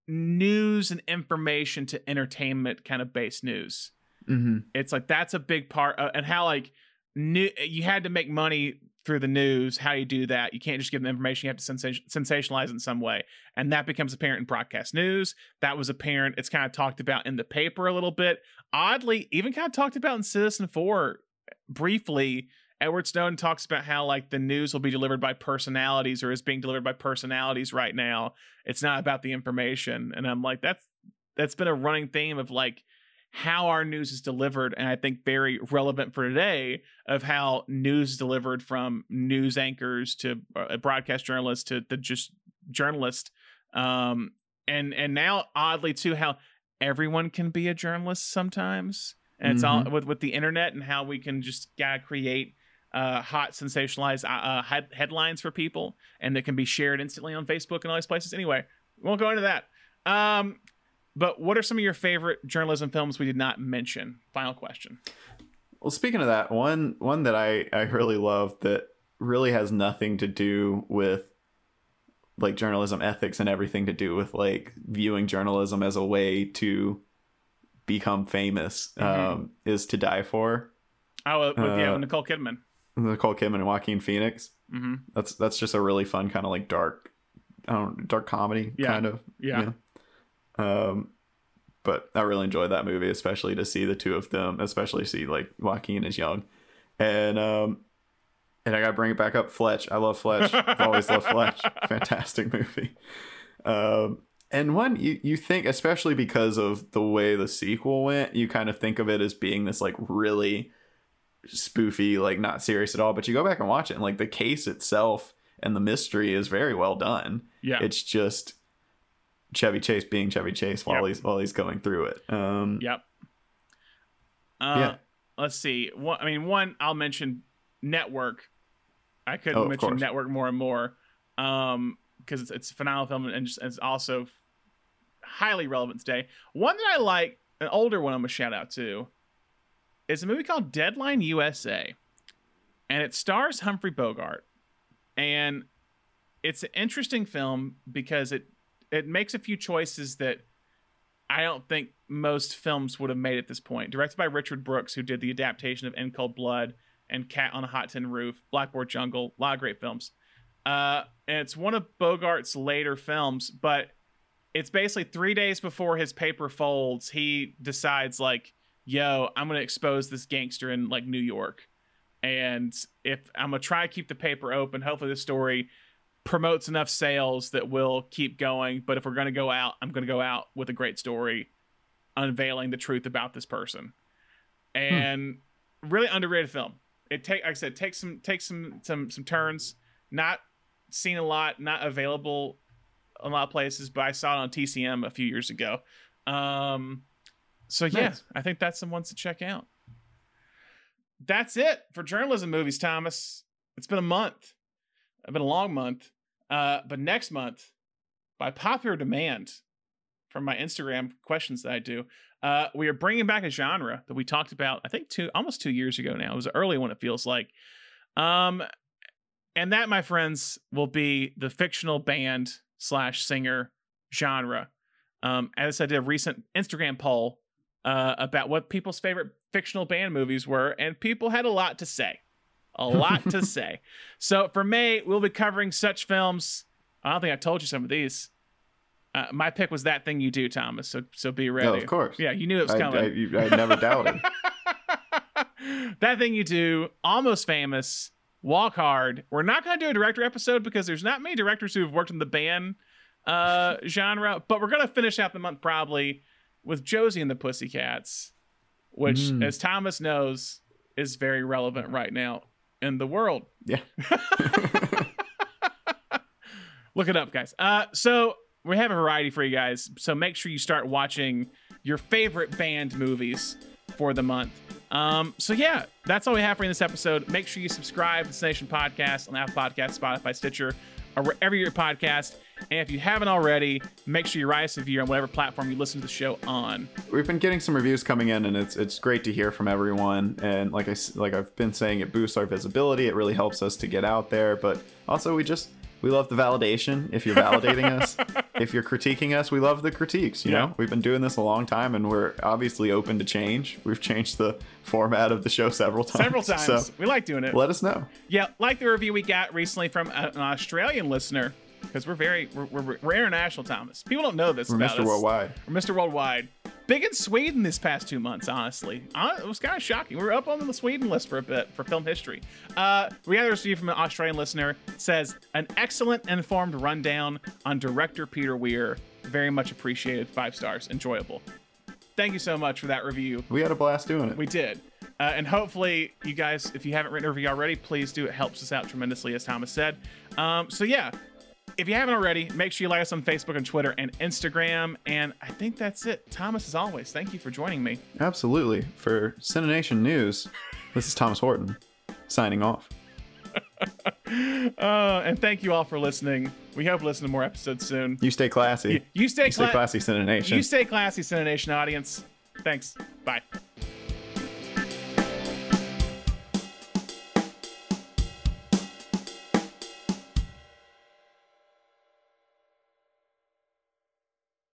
news and information to entertainment kind of based news. Mm-hmm. it's like that's a big part uh, and how like new you had to make money through the news how you do that. You can't just give them information you have to sensation, sensationalize in some way. And that becomes apparent in broadcast news. That was apparent it's kind of talked about in the paper a little bit. Oddly even kind of talked about in Citizenfour briefly edward snowden talks about how like the news will be delivered by personalities or is being delivered by personalities right now. It's not about the information. And i'm like that's that's been a running theme of like how our news is delivered and i think very relevant for today of how news is delivered from news anchors to uh, broadcast journalists to the just journalist. Um and and now oddly too how everyone can be a journalist sometimes. And it's all Mhm. with with the internet and how we can just gotta create uh, hot sensationalized uh, uh, head- headlines for people and that can be shared instantly on facebook and all these places anyway we won't go into that um but what are some of your favorite journalism films we did not mention? Final question. Well, speaking of that, one one that I I really love that really has nothing to do with like journalism ethics and everything to do with like viewing journalism as a way to become famous Mhm. um, is To Die For. Oh, uh, with, yeah, Uh, with Nicole Kidman. Nicole Kidman and Joaquin Phoenix. hmm That's that's just a really fun kind of like dark, I don't dark comedy Yeah. kind of. Yeah. Um, but I really enjoyed that movie, especially to see the two of them, especially see like Joaquin is young, and um, and I gotta bring it back up. Fletch, I love Fletch. I've always loved Fletch. Fantastic movie. Um, and one you you think, especially because of the way the sequel went, you kind of think of it as being this like really spoofy, like not serious at all. But you go back and watch it, and like the case itself and the mystery is very well done. Yeah. it's just Chevy Chase being Chevy Chase while Yep. he's while he's going through it. Um, Yep. Uh, Yeah. Let's see. One, I mean, one. I'll mention network. I couldn't Oh, mention network more and more, um, because it's, it's a phenomenal film and just, it's also highly relevant today. One that I like, an older one, I'm gonna shout out to, is a movie called Deadline USA, and it stars Humphrey Bogart, and it's an interesting film because it it makes a few choices that I don't think most films would have made at this point. Directed by Richard Brooks, who did the adaptation of In Cold Blood and Cat on a Hot Tin Roof, Blackboard Jungle, a lot of great films. Uh, and it's one of Bogart's later films, but it's basically three days before his paper folds, he decides like, "Yo, I'm gonna expose this gangster in like New York, and if I'm gonna try to keep the paper open, hopefully this story promotes enough sales that we'll keep going. But if we're gonna go out, I'm gonna go out with a great story, unveiling the truth about this person, and really underrated film. It take, like I said, takes some takes some some some turns. Not seen a lot, not available a lot of places, but I saw it on TCM a few years ago. Um, so yeah, Nice. I think that's the ones to check out. That's it for journalism movies, Thomas. It's been a month. It's been a long month. Uh, but next month, by popular demand from my Instagram questions that I do, uh, we are bringing back a genre that we talked about, I think, two almost two years ago now. It was an early one, it feels like. Um, and that, my friends, will be the fictional band slash singer genre. Um, as I did a recent Instagram poll uh, about what people's favorite fictional band movies were, and people had a lot to say. A lot to say. So for May, we'll be covering such films. I don't think I told you some of these. Uh, my pick was that thing you do, Thomas. So so be ready. Oh, of course. Yeah, you knew it was I, coming. I, you- I never doubted. that thing you do, almost famous, walk hard. We're not going to do a director episode because there's not many directors who have worked in the band uh, genre, but we're going to finish out the month probably with Josie and the Pussycats, which, Mm. as Thomas knows, is very relevant right now in the world. Yeah. Look it up, guys. Uh, so we have a variety for you guys. So make sure you start watching your favorite band movies for the month. Um, so yeah, that's all we have for you in this episode. Make sure you subscribe to the Nation Podcast on Apple Podcast, Spotify, Stitcher, or wherever your podcast. And if you haven't already, make sure you write us a review on whatever platform you listen to the show on. We've been getting some reviews coming in, and it's it's great to hear from everyone. And like I like I've been saying, it boosts our visibility. It really helps us to get out there. But also, we just we love the validation. If you're validating us, if you're critiquing us, we love the critiques. You Yeah. know, we've been doing this a long time, and we're obviously open to change. We've changed the format of the show several times. Several times. So we like doing it. let us know. Yeah, like the review we got recently from an Australian listener, because we're very we're, we're, we're international, Thomas. People don't know this We're about Mr. us. Worldwide. We're Mr. Worldwide. Big in Sweden this past two months, honestly. Hon- It was kind of shocking. We were up on the Sweden list for a bit for film history. Uh, we got a review from an Australian listener. Says an excellent informed rundown on director Peter Weir. Very much appreciated. Five stars. Enjoyable. Thank you so much for that review. We had a blast doing it. We did. Uh, and hopefully, you guys, if you haven't written a review already, please do. It helps us out tremendously, as Thomas said. Um, so, yeah, if you haven't already, make sure you like us on Facebook and Twitter and Instagram. And I think that's it. Thomas, as always, thank you for joining me. Absolutely. For Cinenation News, this is Thomas Horton signing off. Uh, and thank you all for listening. We hope to listen to more episodes soon. You stay classy. You, you stay, You stay cla- classy, Cinenation. You stay classy, Cinenation audience. Thanks. Bye.